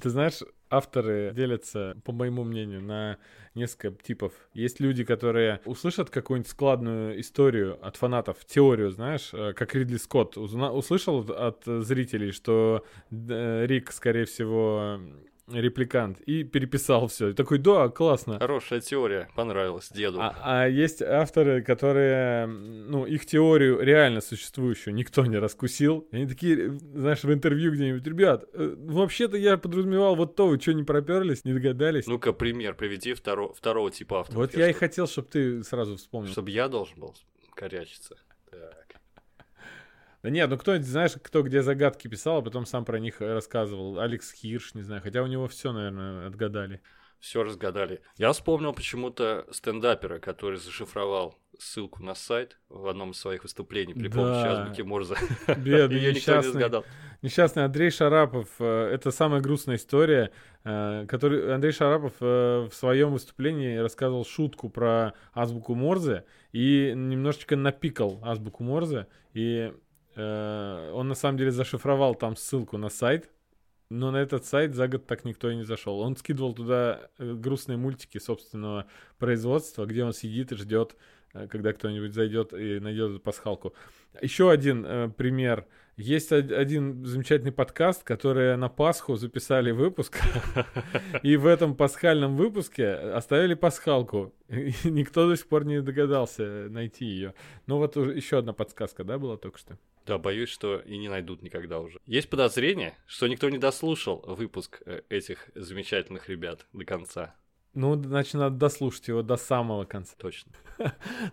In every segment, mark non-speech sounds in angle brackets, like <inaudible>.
Ты знаешь, авторы делятся, по моему мнению, на несколько типов. Есть люди, которые услышат какую-нибудь складную историю от фанатов, теорию, знаешь, э, как Ридли Скотт услышал от зрителей, что э, Рик, скорее всего, репликант и переписал все. Такой, да, классно. Хорошая теория, понравилась деду. А, а есть авторы, которые, ну, их теорию реально существующую никто не раскусил. И они такие, знаешь, в интервью где-нибудь, ребят, э, вообще-то я подразумевал вот то, вы что, не проперлись, не догадались? Ну-ка, пример приведи второго, второго типа автора. Вот я и хотел, чтобы ты сразу вспомнил. Чтобы я должен был корячиться. Так. Да нет, ну кто, знаешь, кто где загадки писал, а потом сам про них рассказывал. Алекс Хирш, не знаю, хотя у него все, наверное, отгадали. Все разгадали. Я вспомнил почему-то стендапера, который зашифровал ссылку на сайт в одном из своих выступлений при да. помощи азбуки Морзе. <laughs> Бедный, несчастный, несчастный Андрей Шарапов. Э, это самая грустная история. Э, который Андрей Шарапов э, в своем выступлении рассказывал шутку про азбуку Морзе и немножечко напикал азбуку Морзе. И Э, он на самом деле зашифровал там ссылку на сайт, но на этот сайт за год так никто и не зашел. Он скидывал туда э, грустные мультики собственного производства, где он сидит и ждет, э, когда кто-нибудь зайдет и найдет пасхалку. Еще один э, пример. Есть один замечательный подкаст, который на Пасху записали выпуск, <laughs> и в этом пасхальном выпуске оставили пасхалку. Никто до сих пор не догадался найти ее. Ну вот еще одна подсказка, да, была только что? Да, боюсь, что и не найдут никогда уже. Есть подозрение, что никто не дослушал выпуск э, этих замечательных ребят до конца. Ну, значит, надо дослушать его до самого конца. <laughs> Точно.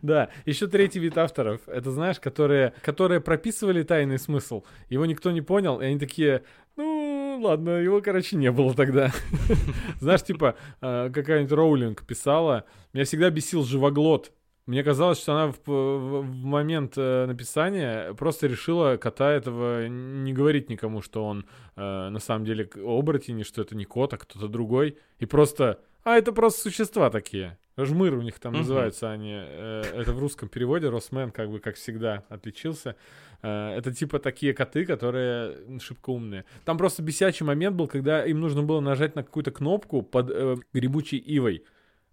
да. Еще третий вид авторов. Это, знаешь, которые, которые прописывали тайный смысл. Его никто не понял, и они такие, ну, ладно, его, короче, не было тогда. <laughs> знаешь, типа, э, какая-нибудь Роулинг писала, меня всегда бесил живоглот. Мне казалось, что она в, в, в момент э, написания просто решила кота этого не говорить никому, что он э, на самом деле оборотень, что это не кот, а кто-то другой. И просто... А это просто существа такие. Жмыр у них там uh-huh. называются они. Э, это в русском переводе. Росмен, как бы, как всегда, отличился. Э, это типа такие коты, которые шибко умные. Там просто бесячий момент был, когда им нужно было нажать на какую-то кнопку под э, грибучей ивой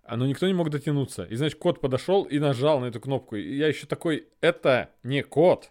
но никто не мог дотянуться. И, значит, кот подошел и нажал на эту кнопку. И я еще такой, это не кот,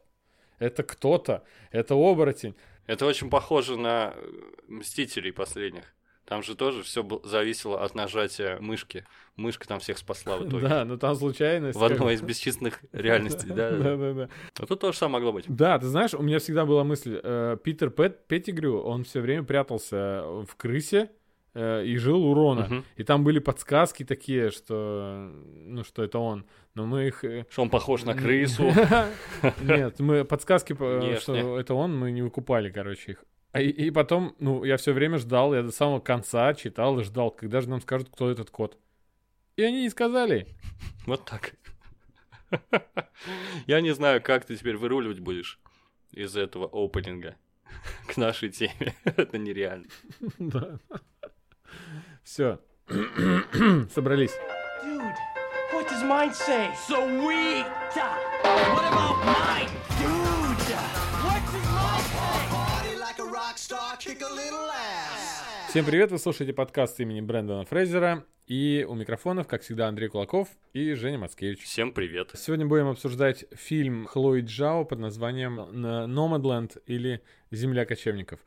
это кто-то, это оборотень. Это очень похоже на э, Мстителей последних. Там же тоже все зависело от нажатия мышки. Мышка там всех спасла в <laughs> итоге. Да, но там случайность. В одной из бесчисленных реальностей, да. Да, да, да. А тут тоже самое могло быть. Да, ты знаешь, у меня всегда была мысль, э, Питер Петтигрю, он все время прятался в крысе, и жил у Рона. Угу. И там были подсказки такие, что, ну, что это он. Но мы их... Э, что он похож на крысу. <laughs> Нет, мы подсказки, что это он, мы не выкупали, короче, их. А и, и потом, ну, я все время ждал, я до самого конца читал и ждал, когда же нам скажут, кто этот кот. И они не сказали. Вот так. <laughs> Я не знаю, как ты теперь выруливать будешь из этого опенинга <laughs> к нашей теме. Это нереально. Да. Все. <clears throat> Собрались. Dude, what does mine say? Sweet! What about mine? Dude, what does mine say? Party like a rock star, kick a little ass. Всем привет, вы слушаете подкаст имени Брэндона Фрейзера. И у микрофонов, как всегда, Андрей Кулаков и Женя Мацкевич. Всем привет. Сегодня будем обсуждать фильм Хлои Джао под названием «Номадленд» или «Земля кочевников».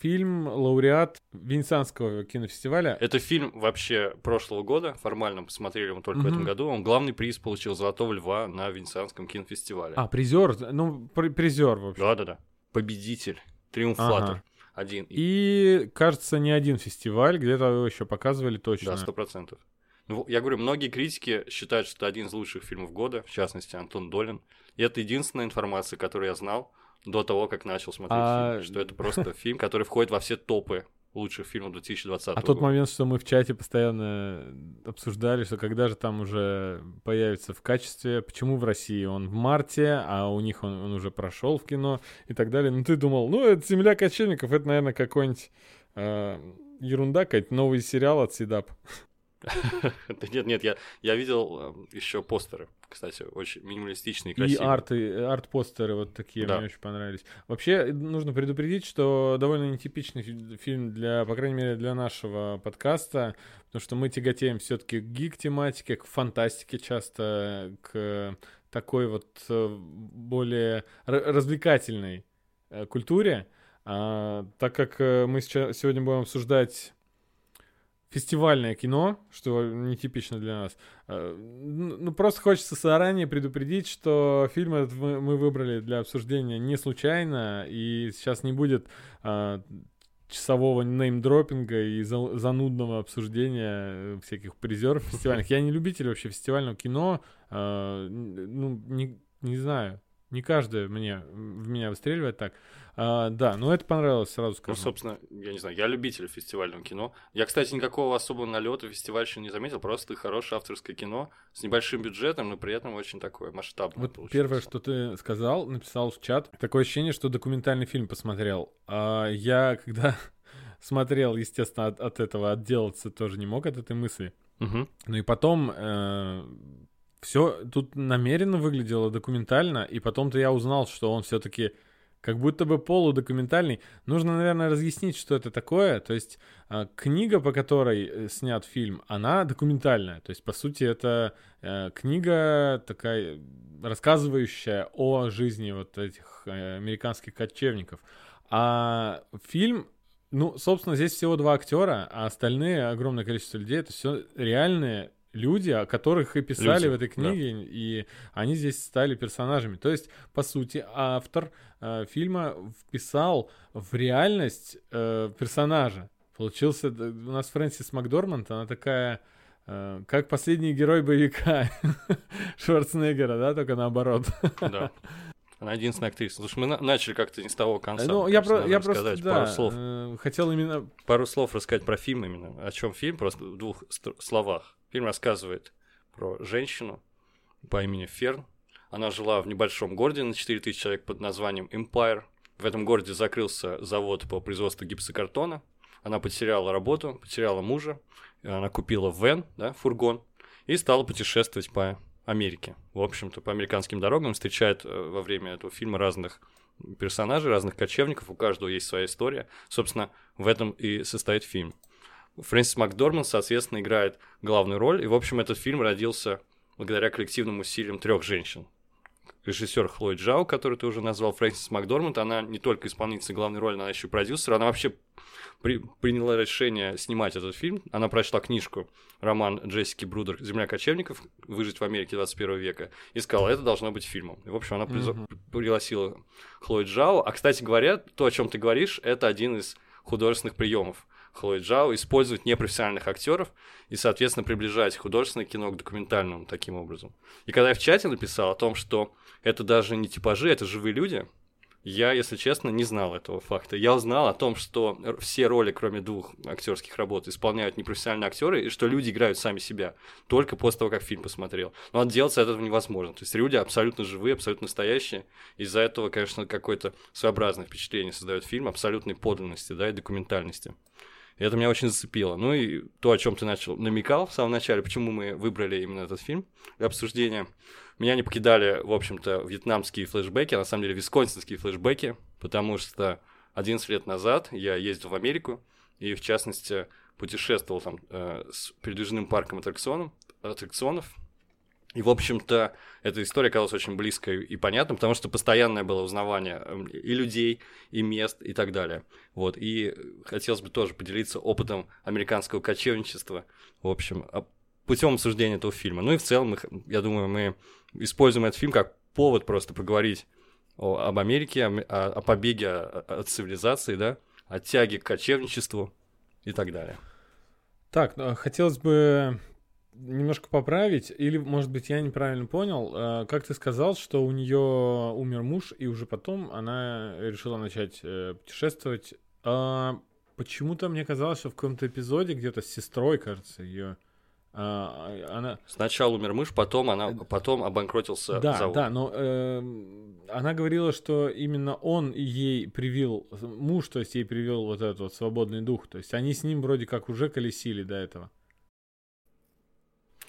Фильм лауреат Венецианского кинофестиваля. Это фильм вообще прошлого года. Формально посмотрели его только mm-hmm. в этом году. Он главный приз получил Золотого льва на Венецианском кинофестивале. А, призер? Ну, призер вообще. Да, да, да. Победитель, триумфатор. Ага. Один. И, кажется, не один фестиваль, где-то его еще показывали точно. Да, сто процентов. Ну, я говорю, многие критики считают, что это один из лучших фильмов года, в частности, Антон Долин. И это единственная информация, которую я знал до того, как начал смотреть а... фильм, что это просто <laughs> фильм, который входит во все топы лучших фильмов 2020 А тот момент, что мы в чате постоянно обсуждали, что когда же там уже появится в качестве, почему в России он в марте, а у них он, он уже прошел в кино и так далее. Ну ты думал, ну это «Земля кочевников», это, наверное, какой-нибудь э, ерунда, какой-нибудь новый сериал от Сидап. <laughs> Нет, нет, я, я видел э, еще постеры, кстати, очень минималистичные, красивые. И арты, арт-постеры вот такие да. мне очень понравились. Вообще, нужно предупредить, что довольно нетипичный фильм для, по крайней мере, для нашего подкаста, потому что мы тяготеем все таки к гик-тематике, к фантастике часто, к такой вот э, более развлекательной э, культуре. А, так как мы сейчас, сегодня будем обсуждать фестивальное кино, что нетипично для нас. Э, ну, просто хочется заранее предупредить, что фильм этот мы выбрали для обсуждения не случайно, и сейчас не будет а, часового неймдропинга и занудного обсуждения э, всяких призеров <laughs> фестивальных. Я не любитель вообще фестивального кино, а, ну, не, не знаю, не каждый мне, в меня выстреливает так. А, да, но это понравилось, сразу ну, скажу. Ну, собственно, я не знаю, я любитель фестивального кино. Я, кстати, никакого особого налета фестиваль еще не заметил, просто хорошее авторское кино с небольшим бюджетом, но при этом очень такое масштабное. Вот получилось. первое, что ты сказал, написал в чат, такое ощущение, что документальный фильм посмотрел. А я, когда <laughs> смотрел, естественно, от, от этого отделаться тоже не мог от этой мысли. Угу. Ну и потом э, все тут намеренно выглядело документально, и потом-то я узнал, что он все-таки как будто бы полудокументальный. Нужно, наверное, разъяснить, что это такое. То есть э, книга, по которой э, снят фильм, она документальная. То есть, по сути, это э, книга такая, рассказывающая о жизни вот этих э, американских кочевников. А фильм ну, собственно, здесь всего два актера, а остальные огромное количество людей это все реальные люди, о которых и писали люди, в этой книге, да. и они здесь стали персонажами. То есть, по сути, автор э, фильма вписал в реальность э, персонажа. Получился у нас Фрэнсис Макдорманд, она такая э, как последний герой боевика <laughs> Шварценеггера, да, только наоборот. Да. <laughs> Она единственная актриса. Слушай, мы на- начали как-то не с того конца. Ну, я, про, я просто, да, пару слов. Э, хотел именно... Пару слов рассказать про фильм именно. О чем фильм, просто в двух словах. Фильм рассказывает про женщину по имени Ферн. Она жила в небольшом городе на 4000 человек под названием Empire. В этом городе закрылся завод по производству гипсокартона. Она потеряла работу, потеряла мужа. Она купила вен, да, фургон, и стала путешествовать по Америке. В общем-то, по американским дорогам встречает э, во время этого фильма разных персонажей, разных кочевников. У каждого есть своя история. Собственно, в этом и состоит фильм. Фрэнсис Макдорман, соответственно, играет главную роль. И, в общем, этот фильм родился благодаря коллективным усилиям трех женщин. Режиссер Хлоид Джао, который ты уже назвал, Фрэнсис Макдорманд, она не только исполнительница главной роли, она еще и продюсер. Она вообще при, приняла решение снимать этот фильм. Она прочла книжку, роман Джессики Брудер «Земля кочевников. Выжить в Америке 21 века» и сказала, это должно быть фильмом. И, в общем, она mm-hmm. пригласила Хлоид Джао. А, кстати говоря, то, о чем ты говоришь, это один из художественных приемов Хлои Джао, использовать непрофессиональных актеров и, соответственно, приближать художественное кино к документальному таким образом. И когда я в чате написал о том, что это даже не типажи, это живые люди, я, если честно, не знал этого факта. Я узнал о том, что все роли, кроме двух актерских работ, исполняют непрофессиональные актеры, и что люди играют сами себя только после того, как фильм посмотрел. Но отделаться от этого невозможно. То есть люди абсолютно живые, абсолютно настоящие. Из-за этого, конечно, какое-то своеобразное впечатление создает фильм абсолютной подлинности да, и документальности. И это меня очень зацепило. Ну и то, о чем ты начал намекал в самом начале, почему мы выбрали именно этот фильм для обсуждения. Меня не покидали, в общем-то, вьетнамские флешбеки, а на самом деле висконсинские флешбеки, потому что 11 лет назад я ездил в Америку и, в частности, путешествовал там э, с передвижным парком аттракционов, аттракционов и, в общем-то, эта история оказалась очень близкой и понятной, потому что постоянное было узнавание эм, и людей, и мест, и так далее. Вот. И хотелось бы тоже поделиться опытом американского кочевничества, в общем, путем обсуждения этого фильма. Ну и в целом, я думаю, мы используем этот фильм как повод просто поговорить об Америке, о, о побеге от цивилизации, да, о тяге к кочевничеству и так далее. Так, ну, хотелось бы немножко поправить, или, может быть, я неправильно понял. Э, как ты сказал, что у нее умер муж, и уже потом она решила начать э, путешествовать. А почему-то мне казалось, что в каком-то эпизоде где-то с сестрой, кажется, ее а, она... Сначала умер муж, потом она, потом обанкротился да, завод. Да, но э, она говорила, что именно он ей привил, муж, то есть ей привил вот этот вот свободный дух, то есть они с ним вроде как уже колесили до этого.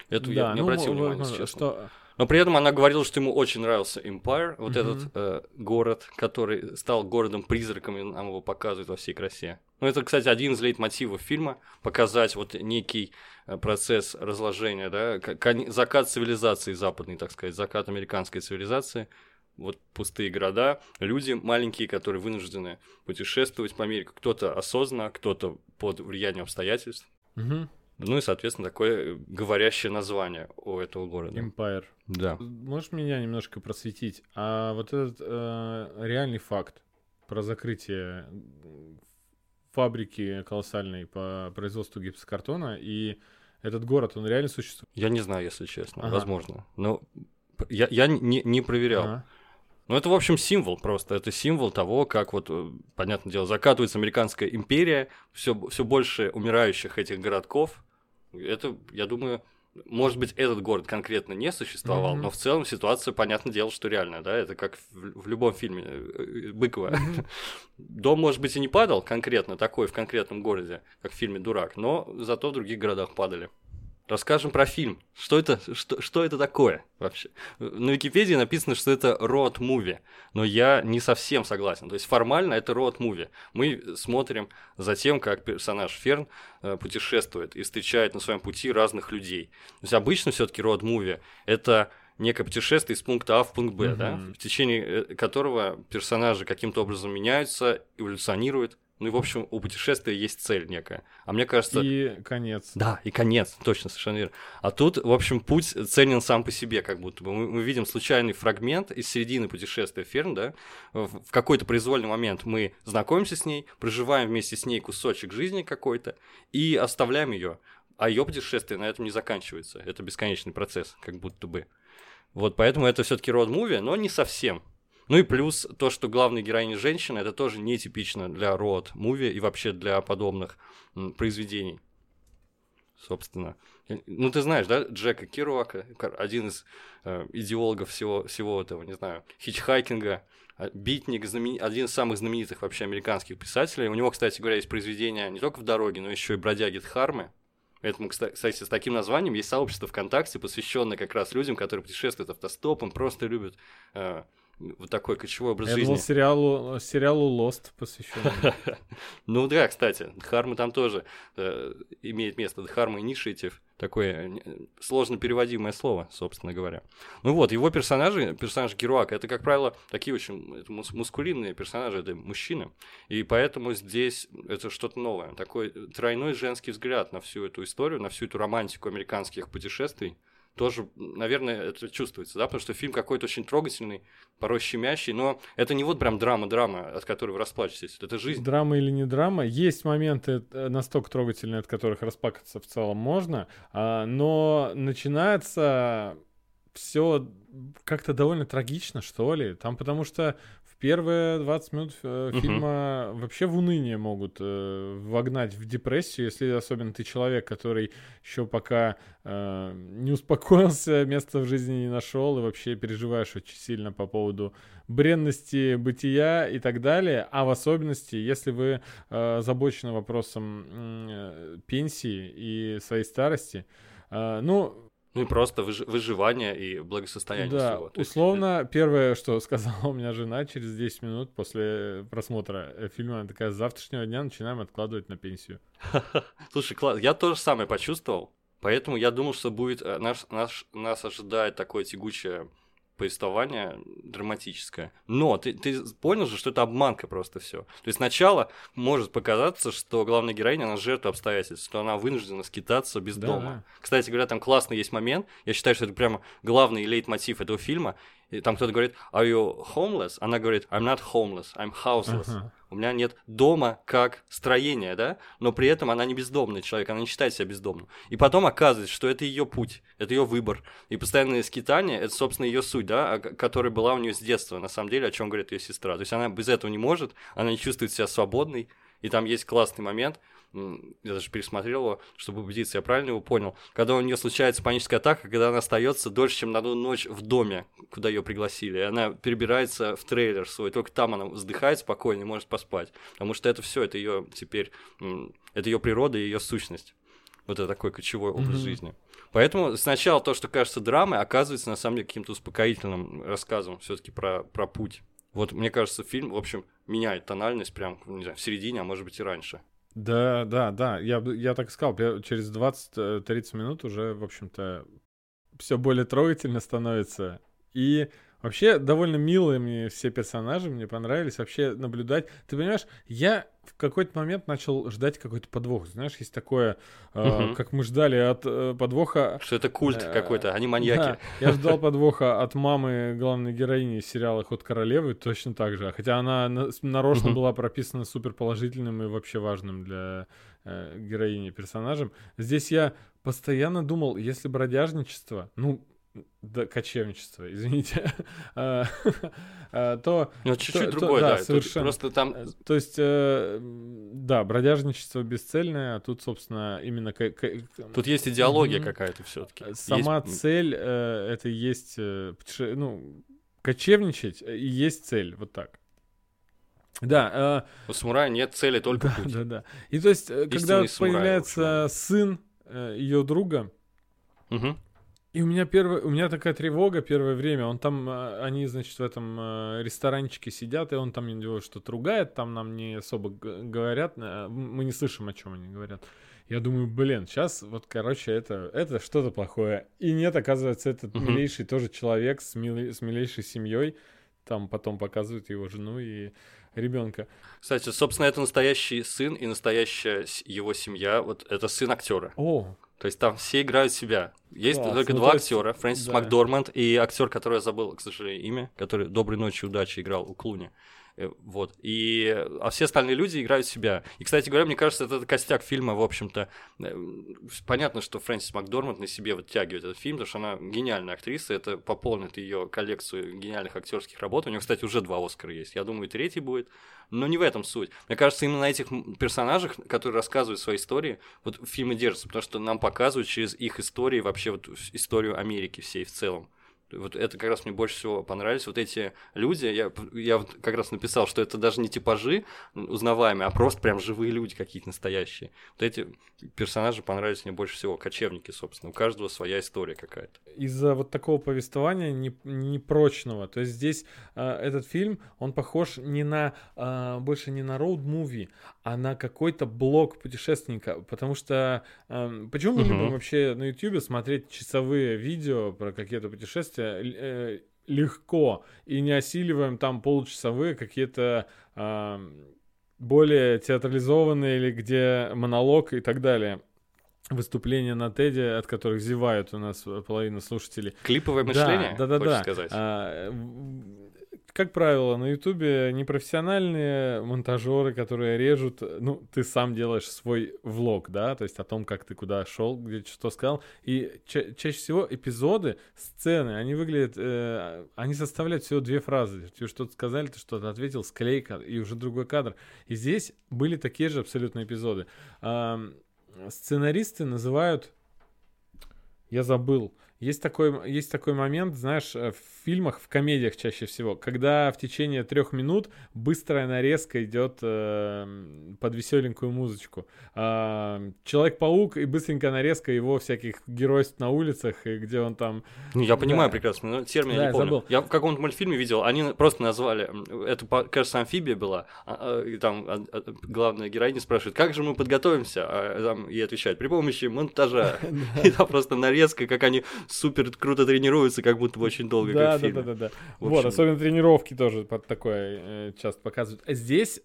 Это да, я не ну, обратил внимания, честно. Что... Но при этом она говорила, что ему очень нравился Empire, вот mm-hmm. этот э, город, который стал городом-призраком, и нам его показывают во всей красе. Ну, это, кстати, один из лейтмотивов фильма, показать вот некий э, процесс разложения, да, закат цивилизации западной, так сказать, закат американской цивилизации, вот пустые города, люди маленькие, которые вынуждены путешествовать по миру, кто-то осознанно, кто-то под влиянием обстоятельств. Угу. Ну и, соответственно, такое говорящее название у этого города. Empire. Да. Можешь меня немножко просветить? А вот этот э, реальный факт про закрытие фабрики колоссальной по производству гипсокартона и этот город, он реально существует? Я не знаю, если честно. Ага. Возможно. Но я, я не, не проверял. Ага. Ну, это, в общем, символ просто. Это символ того, как вот, э, понятное дело, закатывается американская империя, все, все больше умирающих этих городков, это, я думаю, может быть, этот город конкретно не существовал, mm-hmm. но в целом ситуация, понятное дело, что реальная, да, это как в, в любом фильме э, э, Быкова. Mm-hmm. <laughs> Дом, может быть, и не падал конкретно такой в конкретном городе, как в фильме «Дурак», но зато в других городах падали. Расскажем про фильм. Что это, что, что это такое вообще? На Википедии написано, что это road movie, но я не совсем согласен. То есть формально это road movie. Мы смотрим за тем, как персонаж Ферн э, путешествует и встречает на своем пути разных людей. То есть обычно все-таки road movie это некое путешествие из пункта А в пункт Б, mm-hmm. да, в течение э, которого персонажи каким-то образом меняются, эволюционируют, ну и, в общем, у путешествия есть цель некая. А мне кажется... И конец. Да, и конец, точно, совершенно верно. А тут, в общем, путь ценен сам по себе, как будто бы. Мы, мы видим случайный фрагмент из середины путешествия Ферн, да, в, в какой-то произвольный момент мы знакомимся с ней, проживаем вместе с ней кусочек жизни какой-то и оставляем ее. А ее путешествие на этом не заканчивается. Это бесконечный процесс, как будто бы. Вот поэтому это все-таки род-муви, но не совсем. Ну и плюс то, что главная героиня женщина, это тоже нетипично для род муви и вообще для подобных произведений. Собственно. Ну, ты знаешь, да, Джека Кируака, один из э, идеологов всего, всего этого, не знаю, хичхайкинга, а, Битник, знамен... один из самых знаменитых вообще американских писателей. У него, кстати говоря, есть произведения не только в дороге, но еще и бродяги Дхармы. Поэтому, кстати, с таким названием есть сообщество ВКонтакте, посвященное как раз людям, которые путешествуют автостопом, просто любят э, вот такой кочевой образ Я жизни. Думал, сериалу, сериалу Lost посвящен. <laughs> ну да, кстати, Дхарма там тоже э, имеет место. Дхарма Initiative, такое э, сложно переводимое слово, собственно говоря. Ну вот, его персонажи, персонаж Геруака, это, как правило, такие очень это мускулинные персонажи, это мужчины. И поэтому здесь это что-то новое. Такой тройной женский взгляд на всю эту историю, на всю эту романтику американских путешествий тоже, наверное, это чувствуется, да, потому что фильм какой-то очень трогательный, порой щемящий, но это не вот прям драма-драма, от которой вы расплачетесь, это жизнь. Драма или не драма, есть моменты э, настолько трогательные, от которых расплакаться в целом можно, а, но начинается все как-то довольно трагично, что ли, там потому что первые 20 минут э, фильма угу. вообще в уныние могут э, вогнать в депрессию, если особенно ты человек, который еще пока э, не успокоился, <laughs> место в жизни не нашел и вообще переживаешь очень сильно по поводу бренности бытия и так далее, а в особенности, если вы э, озабочены вопросом э, пенсии и своей старости, э, ну, ну и просто выж- выживание и благосостояние да, всего. условно, есть... первое, <laughs> что сказала у меня жена через 10 минут после просмотра э, фильма, она такая, с завтрашнего дня начинаем откладывать на пенсию. <laughs> Слушай, я тоже самое почувствовал, поэтому я думал, что будет, э, наш, наш, нас ожидает такое тягучее повествование драматическое. Но ты, ты понял же, что это обманка просто все. То есть сначала может показаться, что главная героиня, она жертва обстоятельств, что она вынуждена скитаться без да, дома. Кстати говоря, там классный есть момент. Я считаю, что это прямо главный лейтмотив этого фильма. И там кто-то говорит, are you homeless? Она говорит, I'm not homeless, I'm houseless. Uh-huh у меня нет дома как строения, да, но при этом она не бездомный человек, она не считает себя бездомным. И потом оказывается, что это ее путь, это ее выбор. И постоянное скитание, это, собственно, ее суть, да, которая была у нее с детства, на самом деле, о чем говорит ее сестра. То есть она без этого не может, она не чувствует себя свободной. И там есть классный момент, я даже пересмотрел его, чтобы убедиться, я правильно его понял, когда у нее случается паническая атака, когда она остается дольше, чем на одну ночь в доме, куда ее пригласили, и она перебирается в трейлер свой, только там она вздыхает спокойно и может поспать, потому что это все, это ее теперь, это ее природа и ее сущность. Вот это такой кочевой образ mm-hmm. жизни. Поэтому сначала то, что кажется драмой, оказывается на самом деле каким-то успокоительным рассказом все-таки про, про путь. Вот мне кажется, фильм, в общем, меняет тональность прям, не знаю, в середине, а может быть и раньше. Да, да, да. Я, я так и сказал, через 20-30 э, минут уже, в общем-то, все более трогательно становится. И вообще довольно милые мне все персонажи, мне понравились вообще наблюдать. Ты понимаешь, я в какой-то момент начал ждать какой-то подвох. Знаешь, есть такое, э, как мы ждали от э, подвоха... Что это культ э, какой-то, они маньяки. Да, я ждал <laughs> подвоха от мамы главной героини сериала «Ход королевы» точно так же. Хотя она нарочно была прописана супер положительным и вообще важным для э, героини персонажем. Здесь я постоянно думал, если бродяжничество, ну, да, кочевничество, извините, <laughs> а, <laughs> а, то... Ну, чуть-чуть другое, да, совершенно. Просто там... Э, то есть, э, да, бродяжничество бесцельное, а тут, собственно, именно... Тут есть идеология какая-то все таки Сама цель, э, это есть, ну, кочевничать и есть цель, вот так. Да. У самурая нет цели, только путь. Да, да. И то есть, когда появляется сын ее друга. И у меня первое, у меня такая тревога первое время. Он там, а, они, значит, в этом а, ресторанчике сидят, и он там него что-то ругает, там нам не особо говорят, а, мы не слышим, о чем они говорят. Я думаю, блин, сейчас вот, короче, это, это что-то плохое. И нет, оказывается, этот uh-huh. милейший тоже человек с, милей, с милейшей семьей. Там потом показывают его жену и ребенка. Кстати, собственно, это настоящий сын и настоящая его семья. Вот это сын актера. О, то есть там все играют себя. Есть Класс. только ну, два есть... актера, Фрэнсис да. Макдорманд и актер, который я забыл, к сожалению, имя, который «Доброй ночи, удачи» играл у Клуни. Э, вот. И, а все остальные люди играют себя. И, кстати говоря, мне кажется, это костяк фильма, в общем-то. Э, понятно, что Фрэнсис Макдорманд на себе вытягивает этот фильм, потому что она гениальная актриса, это пополнит ее коллекцию гениальных актерских работ. У нее, кстати, уже два Оскара есть. Я думаю, третий будет. Но не в этом суть. Мне кажется, именно на этих персонажах, которые рассказывают свои истории, вот фильмы держатся, потому что нам показывают через их истории вообще вот историю Америки всей в целом. Вот это как раз мне больше всего понравились. Вот эти люди, я, я вот как раз написал, что это даже не типажи узнаваемые, а просто прям живые люди какие-то настоящие. Вот эти персонажи понравились мне больше всего. Кочевники, собственно. У каждого своя история какая-то. Из-за вот такого повествования непрочного. Не то есть здесь э, этот фильм, он похож не на, э, больше не на роуд-муви, а на какой-то блог путешественника. Потому что э, почему мы uh-huh. любим вообще на YouTube смотреть часовые видео про какие-то путешествия? Э, легко и не осиливаем там получасовые какие-то э, более театрализованные или где монолог и так далее выступления на Теди, от которых зевают у нас половина слушателей. Клиповое мышление, да, да, да, да. сказать? А, как правило, на Ютубе непрофессиональные монтажеры, которые режут, ну, ты сам делаешь свой влог, да, то есть о том, как ты куда шел, где что сказал. И ча- чаще всего эпизоды, сцены, они выглядят, э, они составляют всего две фразы. Тебе что-то сказали, ты что-то ответил, склейка, и уже другой кадр. И здесь были такие же абсолютно эпизоды. Э, сценаристы называют, я забыл, есть такой, есть такой момент, знаешь, э, в фильмах, в комедиях чаще всего, когда в течение трех минут быстрая нарезка идет э, под веселенькую музычку. Э, Человек-паук и быстренькая нарезка его всяких геройств на улицах, и где он там... Ну, я понимаю да. прекрасно, но термин да, я не помню. Забыл. Я в каком-то мультфильме видел, они просто назвали, это, кажется, амфибия была, а, а, и там а, главная героиня спрашивает, как же мы подготовимся? А там ей отвечает, при помощи монтажа. <laughs> И там просто нарезка, как они супер круто тренируются, как будто бы очень долго, да, как да, да, да, да. Вот, особенно тренировки тоже под такое э, часто показывают. А здесь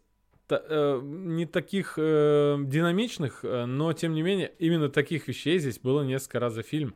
э, не таких э, динамичных, э, но тем не менее именно таких вещей здесь было несколько раз за фильм.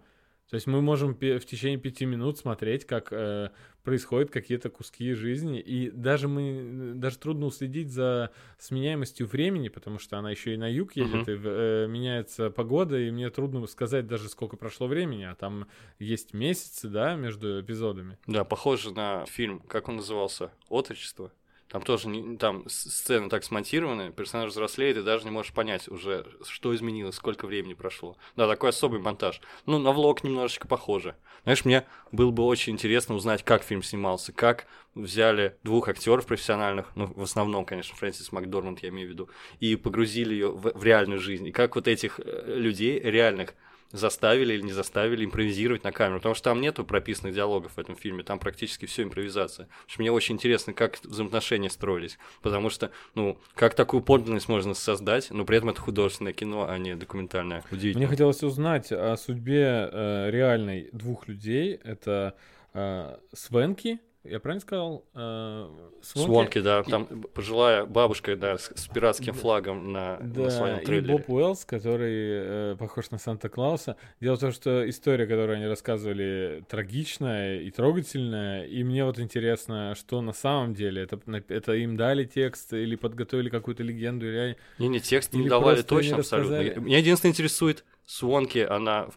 То есть мы можем в течение пяти минут смотреть, как э, происходят какие-то куски жизни, и даже мы даже трудно уследить за сменяемостью времени, потому что она еще и на юг едет, uh-huh. и э, меняется погода, и мне трудно сказать даже сколько прошло времени, а там есть месяцы, да, между эпизодами. Да, похоже на фильм, как он назывался, "Отрочество". Там тоже не, там сцены так смонтированы, персонаж взрослеет, и даже не можешь понять уже, что изменилось, сколько времени прошло. Да, такой особый монтаж. Ну, на влог немножечко похоже. Знаешь, мне было бы очень интересно узнать, как фильм снимался, как взяли двух актеров профессиональных, ну, в основном, конечно, Фрэнсис Макдорманд, я имею в виду, и погрузили ее в, в реальную жизнь. И как вот этих э, людей реальных заставили или не заставили импровизировать на камеру, потому что там нету прописанных диалогов в этом фильме, там практически все импровизация. Потому что мне очень интересно, как взаимоотношения строились, потому что, ну, как такую подлинность можно создать, но при этом это художественное кино, а не документальное. Удивительно. Мне хотелось узнать о судьбе э, реальной двух людей. Это э, Свенки, я правильно сказал? Э, Свонки? Свонки, да. Там и... пожилая бабушка, да, с, с пиратским флагом на, да, на своем трейлере. И Боб Уэллс, который э, похож на Санта-Клауса. Дело в том, что история, которую они рассказывали, трагичная и трогательная. И мне вот интересно, что на самом деле. Это, это им дали текст или подготовили какую-то легенду? Или... Не-не, текст не давали точно абсолютно. Меня единственное интересует Свонки, она,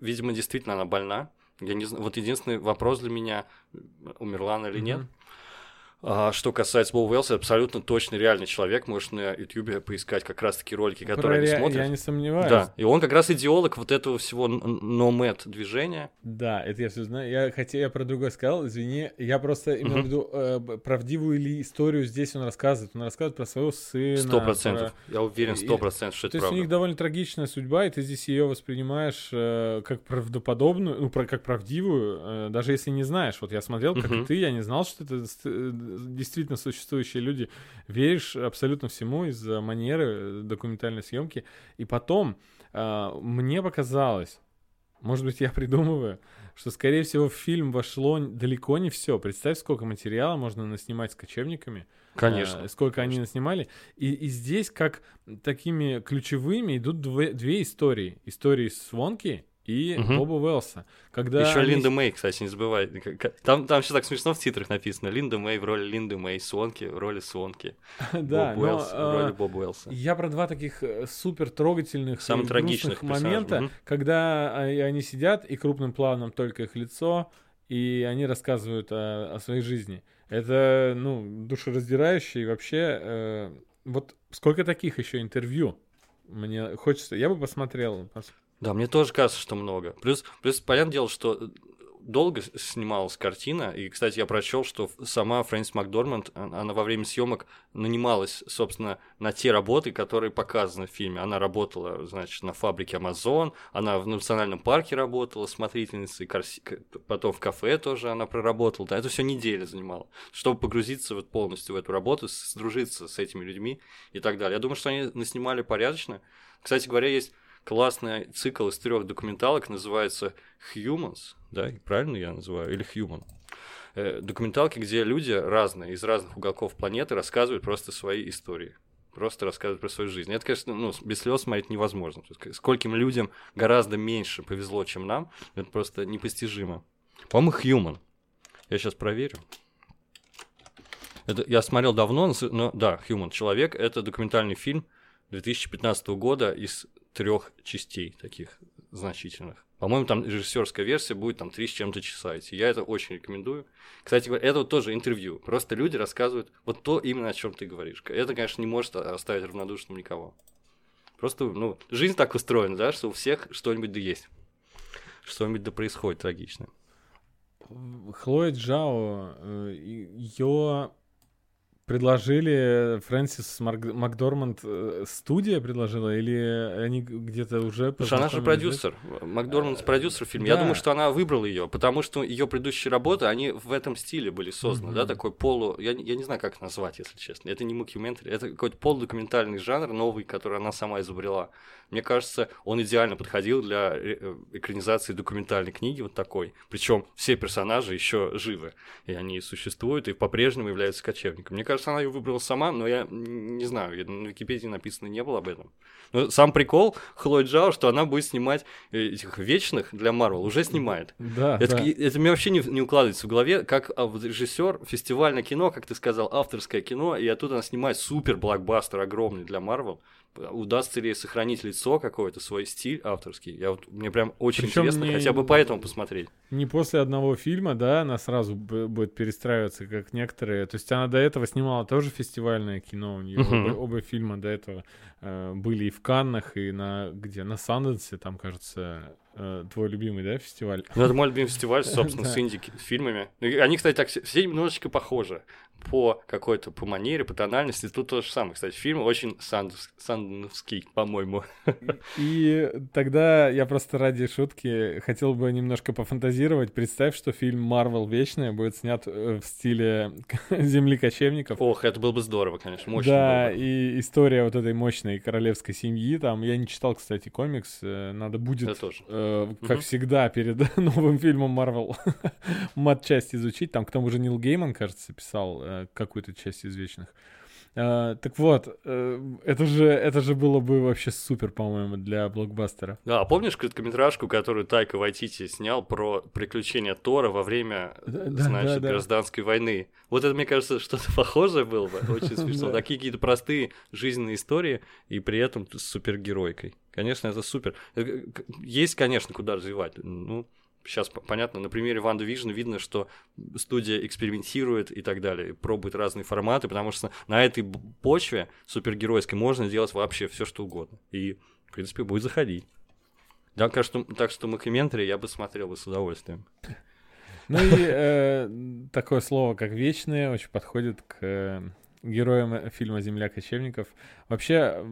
видимо, действительно она больна я не знаю, вот единственный вопрос для меня, умерла она или mm-hmm. А, что касается Боба Уэллса, абсолютно точно реальный человек. Можешь на Ютубе поискать как раз-таки ролики, которые Про они смотрят. Я не сомневаюсь. Да, и он как раз идеолог вот этого всего номед движения. Да, это я все знаю. Я, хотя я про другое сказал, извини. Я просто имею в виду э, правдивую ли историю здесь он рассказывает. Он рассказывает про своего сына. Сто процентов. Про... Я уверен, сто процентов, что это То есть у них довольно трагичная судьба, и ты здесь ее воспринимаешь э, как правдоподобную, ну, про, как правдивую, э, даже если не знаешь. Вот я смотрел, как и ты, я не знал, что это э, действительно существующие люди, веришь абсолютно всему из-за манеры документальной съемки. И потом э, мне показалось, может быть, я <laughs> придумываю, что, скорее всего, в фильм вошло далеко не все. Представь, сколько материала можно наснимать с кочевниками. Конечно. Э, сколько конечно. они наснимали. И, и здесь, как такими ключевыми, идут две, две истории. Истории Свонки и угу. Боба Уэллса. Когда Еще они... Линда Мэй, кстати, не забывай. Там, там все так смешно в титрах написано. Линда Мэй в роли Линды Мэй, Свонки в роли Свонки. <laughs> Да, Боб Уэллс в роли Боба Уэллса. Я про два таких э, супер трогательных Самых трагичных момента, угу. когда они сидят, и крупным планом только их лицо, и они рассказывают о, о своей жизни. Это, ну, душераздирающе, и вообще, э, вот сколько таких еще интервью мне хочется, я бы посмотрел. Да, мне тоже кажется, что много. Плюс, плюс понятное дело, что долго снималась картина, и, кстати, я прочел, что сама Фрэнсис Макдорманд, а, она во время съемок нанималась, собственно, на те работы, которые показаны в фильме. Она работала, значит, на фабрике Amazon, она в национальном парке работала смотрительницей, потом в кафе тоже она проработала. Да, это все неделя занимало, чтобы погрузиться вот полностью в эту работу, сдружиться с этими людьми и так далее. Я думаю, что они наснимали порядочно. Кстати говоря, есть классный цикл из трех документалок, называется Humans, да, правильно я называю, или Human. Э, документалки, где люди разные, из разных уголков планеты рассказывают просто свои истории. Просто рассказывают про свою жизнь. Это, конечно, ну, без слез смотреть невозможно. Скольким людям гораздо меньше повезло, чем нам, это просто непостижимо. По-моему, Human. Я сейчас проверю. Это я смотрел давно, но да, Human Человек это документальный фильм 2015 года из трех частей таких значительных. По-моему, там режиссерская версия будет там три с чем-то часа идти. Я это очень рекомендую. Кстати, это вот тоже интервью. Просто люди рассказывают вот то именно, о чем ты говоришь. Это, конечно, не может оставить равнодушным никого. Просто, ну, жизнь так устроена, да, что у всех что-нибудь да есть. Что-нибудь да происходит трагичное. Хлоя Джао, э, ее предложили Фрэнсис Макдорманд э, студия предложила или они где-то уже что она же продюсер. Макдорманд продюсер фильма. Да. я думаю что она выбрала ее потому что ее предыдущие работы они в этом стиле были созданы mm-hmm. да такой полу я, я не знаю как назвать если честно. Это не мокюментари это какой-то полудокументальный жанр новый который она сама изобрела. Мне кажется он идеально подходил для э, экранизации документальной книги вот такой. Причем все персонажи еще живы и они существуют и по-прежнему являются кочевниками. Мне кажется кажется, она ее выбрала сама, но я не знаю, на Википедии написано не было об этом. Но сам прикол Хлои Джао, что она будет снимать этих вечных для Марвел, уже снимает. Да, это, да. это мне вообще не, не укладывается в голове, как а, режиссер фестивальное кино, как ты сказал, авторское кино, и оттуда она снимает супер блокбастер огромный для Марвел. Удастся ли сохранить лицо какое-то, свой стиль авторский. Я вот, мне прям очень Причем интересно не, хотя бы поэтому посмотреть. Не после одного фильма, да, она сразу будет перестраиваться, как некоторые. То есть она до этого снимала тоже фестивальное кино, у нее uh-huh. оба, оба фильма до этого э, были и в Каннах, и на где? На Санденсе, там, кажется, э, твой любимый, да, фестиваль? Ну, это мой любимый фестиваль, собственно, <laughs> с инди-фильмами. Они, кстати, так все немножечко похожи по какой-то, по манере, по тональности. Тут то же самое, кстати, фильм очень сандовский, по-моему. И тогда я просто ради шутки хотел бы немножко пофантазировать. Представь, что фильм «Марвел. Вечная» будет снят э, в стиле <laughs> «Земли кочевников». Ох, это было бы здорово, конечно, мощно Да, и история вот этой мощной королевской семьи. Там, я не читал, кстати, комикс. Э, надо будет, тоже. Э, как угу. всегда, перед <laughs> новым фильмом «Марвел» <laughs> мат-часть изучить. Там к тому же Нил Гейман, кажется, писал Э, какую-то часть из вечных. Uh, так вот, uh, это же это же было бы вообще супер, по-моему, для блокбастера. Да, а помнишь короткометражку, которую Тайка Вайтити снял про приключения Тора во время, да, значит, да, гражданской да. войны? Вот это, мне кажется, что-то <laughs> похожее было бы. Очень <laughs> смешно. Такие какие-то простые жизненные истории, и при этом с супергеройкой. Конечно, это супер. Э, есть, конечно, куда развивать. Ну, сейчас понятно, на примере Ванда Vision видно, что студия экспериментирует и так далее, пробует разные форматы, потому что на этой почве супергеройской можно делать вообще все что угодно. И, в принципе, будет заходить. Да, кажется, так что мокюментари я бы смотрел бы с удовольствием. Ну и э, такое слово, как вечное, очень подходит к героям э, фильма «Земля кочевников». Вообще,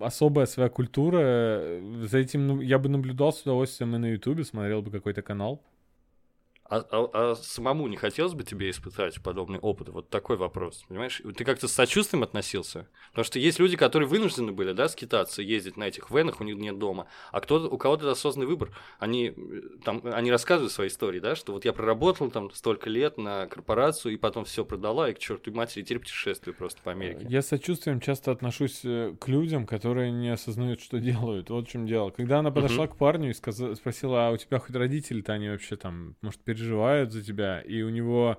особая своя культура. Э, за этим ну, я бы наблюдал с удовольствием и на Ютубе, смотрел бы какой-то канал. А, а, а самому не хотелось бы тебе испытать подобный опыт? Вот такой вопрос, понимаешь? Ты как-то с сочувствием относился? Потому что есть люди, которые вынуждены были, да, скитаться, ездить на этих венах, у них нет дома. А кто у кого-то осознанный выбор. Они, там, они рассказывают свои истории, да, что вот я проработал там столько лет на корпорацию, и потом все продала, и к черту матери теперь путешествую просто по Америке. Я с сочувствием часто отношусь э, к людям, которые не осознают, что делают. Вот в чем дело. Когда она подошла uh-huh. к парню и сказ... спросила, а у тебя хоть родители-то они вообще там, может, переживают переживают за тебя, и у него,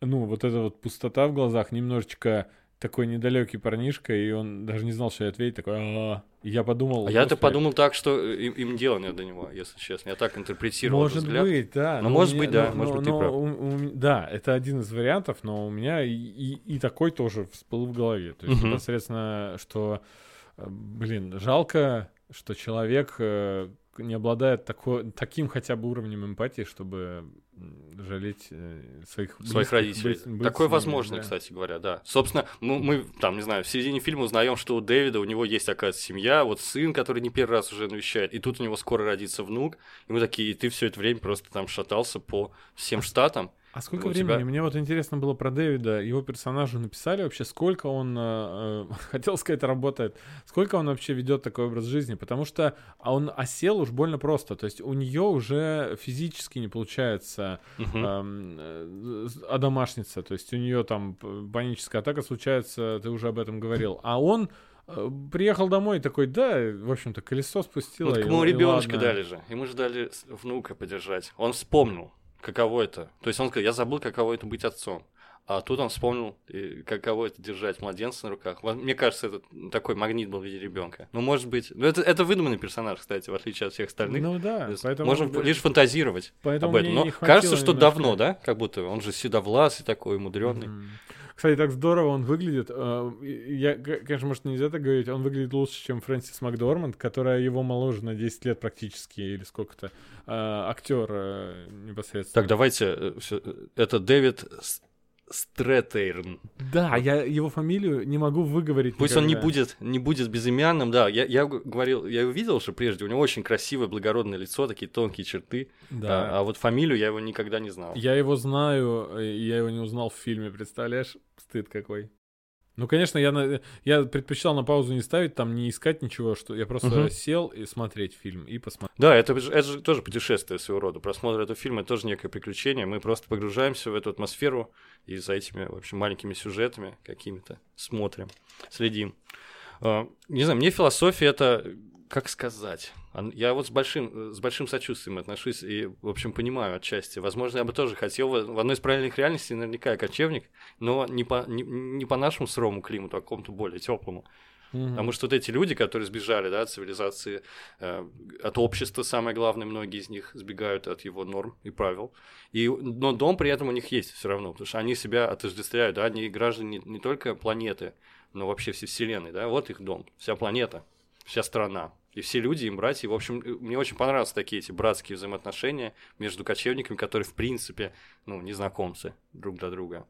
ну, вот эта вот пустота в глазах, немножечко такой недалекий парнишка, и он даже не знал, что я ответить, такой, а я подумал... А я-то подумал так, что им, им дело нет до него, если честно. Я так интерпретировал Может взгляд. быть, да. Но, но может меня, быть, да, но, может но, быть, но, ты прав. У, у, да, это один из вариантов, но у меня и, и, и такой тоже всплыл в голове. То есть, угу. непосредственно, что, э, блин, жалко, что человек э, не обладает такой, таким хотя бы уровнем эмпатии, чтобы жалеть э, своих близких, своих родителей. Быть, быть Такое возможно, да. кстати говоря, да. Собственно, мы, мы там, не знаю, в середине фильма узнаем, что у Дэвида у него есть, оказывается, семья, вот сын, который не первый раз уже навещает, и тут у него скоро родится внук, и мы такие, и ты все это время просто там шатался по всем штатам. А сколько у времени? Тебя... Мне вот интересно было про Дэвида. Его персонажу написали вообще, сколько он, э, э <laughs> хотел сказать, работает, сколько он вообще ведет такой образ жизни, потому что а он осел уж больно просто. То есть у нее уже физически не получается эм, э, одомашниться. То есть у нее там паническая атака случается, ты уже об этом говорил. А он э, приехал домой такой, да, в общем-то, колесо спустило. Вот ему ребеночка дали же. Ему же дали внука подержать. Он вспомнил каково это. То есть он сказал, я забыл, каково это быть отцом. А тут он вспомнил, каково это держать младенца на руках. Мне кажется, это такой магнит был в виде ребенка. Ну, может быть. Ну, это, это выдуманный персонаж, кстати, в отличие от всех остальных. Ну да. Поэтому Можем да. лишь фантазировать поэтому об этом. Но кажется, что немножко... давно, да? Как будто он же седовласый такой, мудренный. Mm-hmm. Кстати, так здорово он выглядит. Э, я, конечно, может, нельзя так говорить. Он выглядит лучше, чем Фрэнсис Макдорманд, которая его моложе на 10 лет практически, или сколько-то. Э, актер э, непосредственно. Так, давайте. Это Дэвид Стрэтерн. Да, я его фамилию не могу выговорить. Пусть никогда. он не будет, не будет безымянным, да. Я, я говорил, я его видел уже прежде, у него очень красивое, благородное лицо, такие тонкие черты. Да. А, а вот фамилию я его никогда не знал. Я его знаю, я его не узнал в фильме, представляешь? Стыд какой. Ну, конечно, я, я предпочитал на паузу не ставить, там не искать ничего, что я просто угу. сел и смотреть фильм, и посмотреть. Да, это, это же тоже путешествие своего рода. Просмотр этого фильма — это тоже некое приключение. Мы просто погружаемся в эту атмосферу и за этими, в общем, маленькими сюжетами какими-то смотрим, следим. А, не знаю, мне философия — это как сказать? Я вот с большим, с большим сочувствием отношусь и, в общем, понимаю отчасти. Возможно, я бы тоже хотел в одной из правильных реальностей наверняка я кочевник, но не по, не, не по нашему сырому климату, а какому-то более теплому. Угу. Потому что вот эти люди, которые сбежали да, от цивилизации, э, от общества, самое главное, многие из них сбегают от его норм и правил. И, но дом при этом у них есть все равно, потому что они себя отождествляют, да, они граждане не, не только планеты, но вообще всей Вселенной, да, вот их дом, вся планета, вся страна. И все люди им братья. В общем, э, мне очень понравились такие эти братские взаимоотношения между кочевниками, которые, в принципе, ну, незнакомцы друг для друга.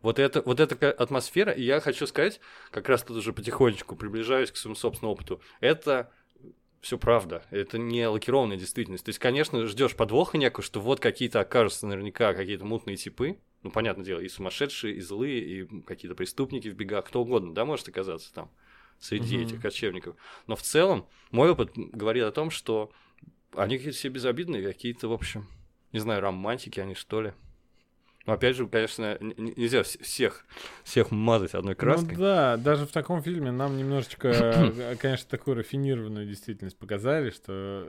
Вот, это, вот эта атмосфера, и я хочу сказать, как раз тут уже потихонечку приближаюсь к своему собственному опыту, это все правда. Это не лакированная действительность. То есть, конечно, ждешь подвоха некого, что вот какие-то окажутся наверняка какие-то мутные типы. Ну, понятное дело, и сумасшедшие, и злые, и какие-то преступники в бегах, кто угодно, да, может оказаться там среди mm-hmm. этих кочевников. Но в целом мой опыт говорит о том, что они какие-то все безобидные, какие-то, в общем, не знаю, романтики они, что ли. Но опять же, конечно, нельзя всех, всех мазать одной краской. Ну да, даже в таком фильме нам немножечко, э, конечно, такую рафинированную действительность показали, что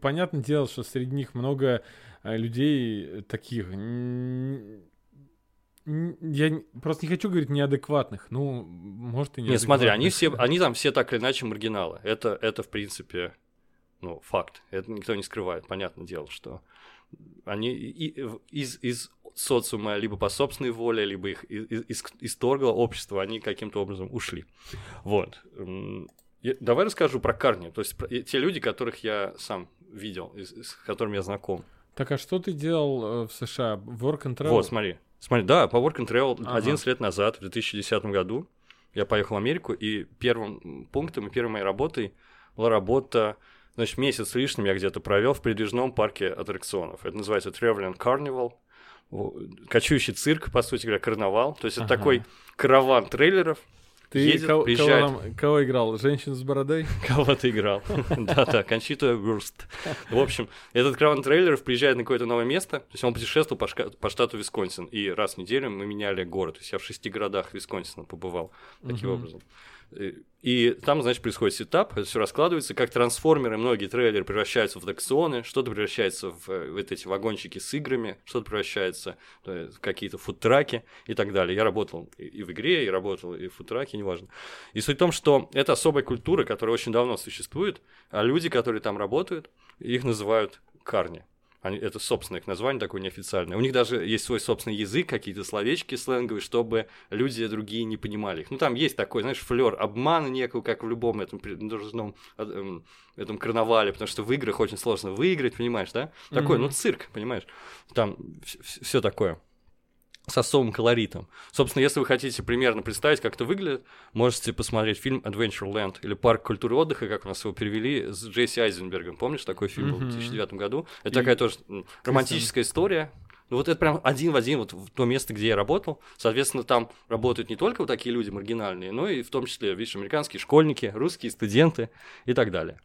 понятное дело, что среди них много э, людей таких я просто не хочу говорить неадекватных. Ну, может, и не. Нет, смотри, они все, они там все так или иначе маргиналы. Это, это в принципе, ну, факт. Это никто не скрывает. Понятное дело, что они из, из социума либо по собственной воле, либо их из, из, исторгло общество, они каким-то образом ушли. Вот. Давай расскажу про Карни. То есть про, те люди, которых я сам видел, с которыми я знаком. Так а что ты делал э, в США? Work and travel? Вот, смотри. Смотри, да, по Work and Travel ага. 11 лет назад, в 2010 году, я поехал в Америку, и первым пунктом и первой моей работой была работа, значит, месяц с лишним я где-то провел в передвижном парке аттракционов. Это называется Traveling Carnival, кочующий цирк, по сути говоря, карнавал. То есть это ага. такой караван трейлеров, ты едет, кого, приезжает... кого, там, кого играл? Женщину с бородой? <laughs> Кого ты играл? Да-да, Кончита Вурст. В общем, этот караван трейлеров приезжает на какое-то новое место, то есть он путешествовал по штату Висконсин, и раз в неделю мы меняли город, то есть я в шести городах Висконсина побывал таким образом. И там, значит, происходит setup, все раскладывается, как трансформеры, многие трейлеры превращаются в аттракционы, что-то превращается в, в вот эти вагончики с играми, что-то превращается в какие-то фудтраки и так далее. Я работал и в игре, и работал и в фудтраке, неважно. И суть в том, что это особая культура, которая очень давно существует, а люди, которые там работают, их называют карни. Они, это собственное их название такое неофициальное. У них даже есть свой собственный язык, какие-то словечки сленговые, чтобы люди другие не понимали их. Ну, там есть такой, знаешь, флер обмана некого, как в любом этом должном эм, этом карнавале, потому что в играх очень сложно выиграть, понимаешь, да? Такой, mm-hmm. ну, цирк, понимаешь? Там все такое с особым колоритом. Собственно, если вы хотите примерно представить, как это выглядит, можете посмотреть фильм Adventureland или Парк культуры отдыха, как у нас его перевели, с Джесси Айзенбергом. Помнишь, такой фильм был в 2009 году? Это и... такая тоже романтическая история. Ну вот это прям один в один вот в то место, где я работал. Соответственно, там работают не только вот такие люди маргинальные, но и в том числе, видишь, американские школьники, русские студенты и так далее.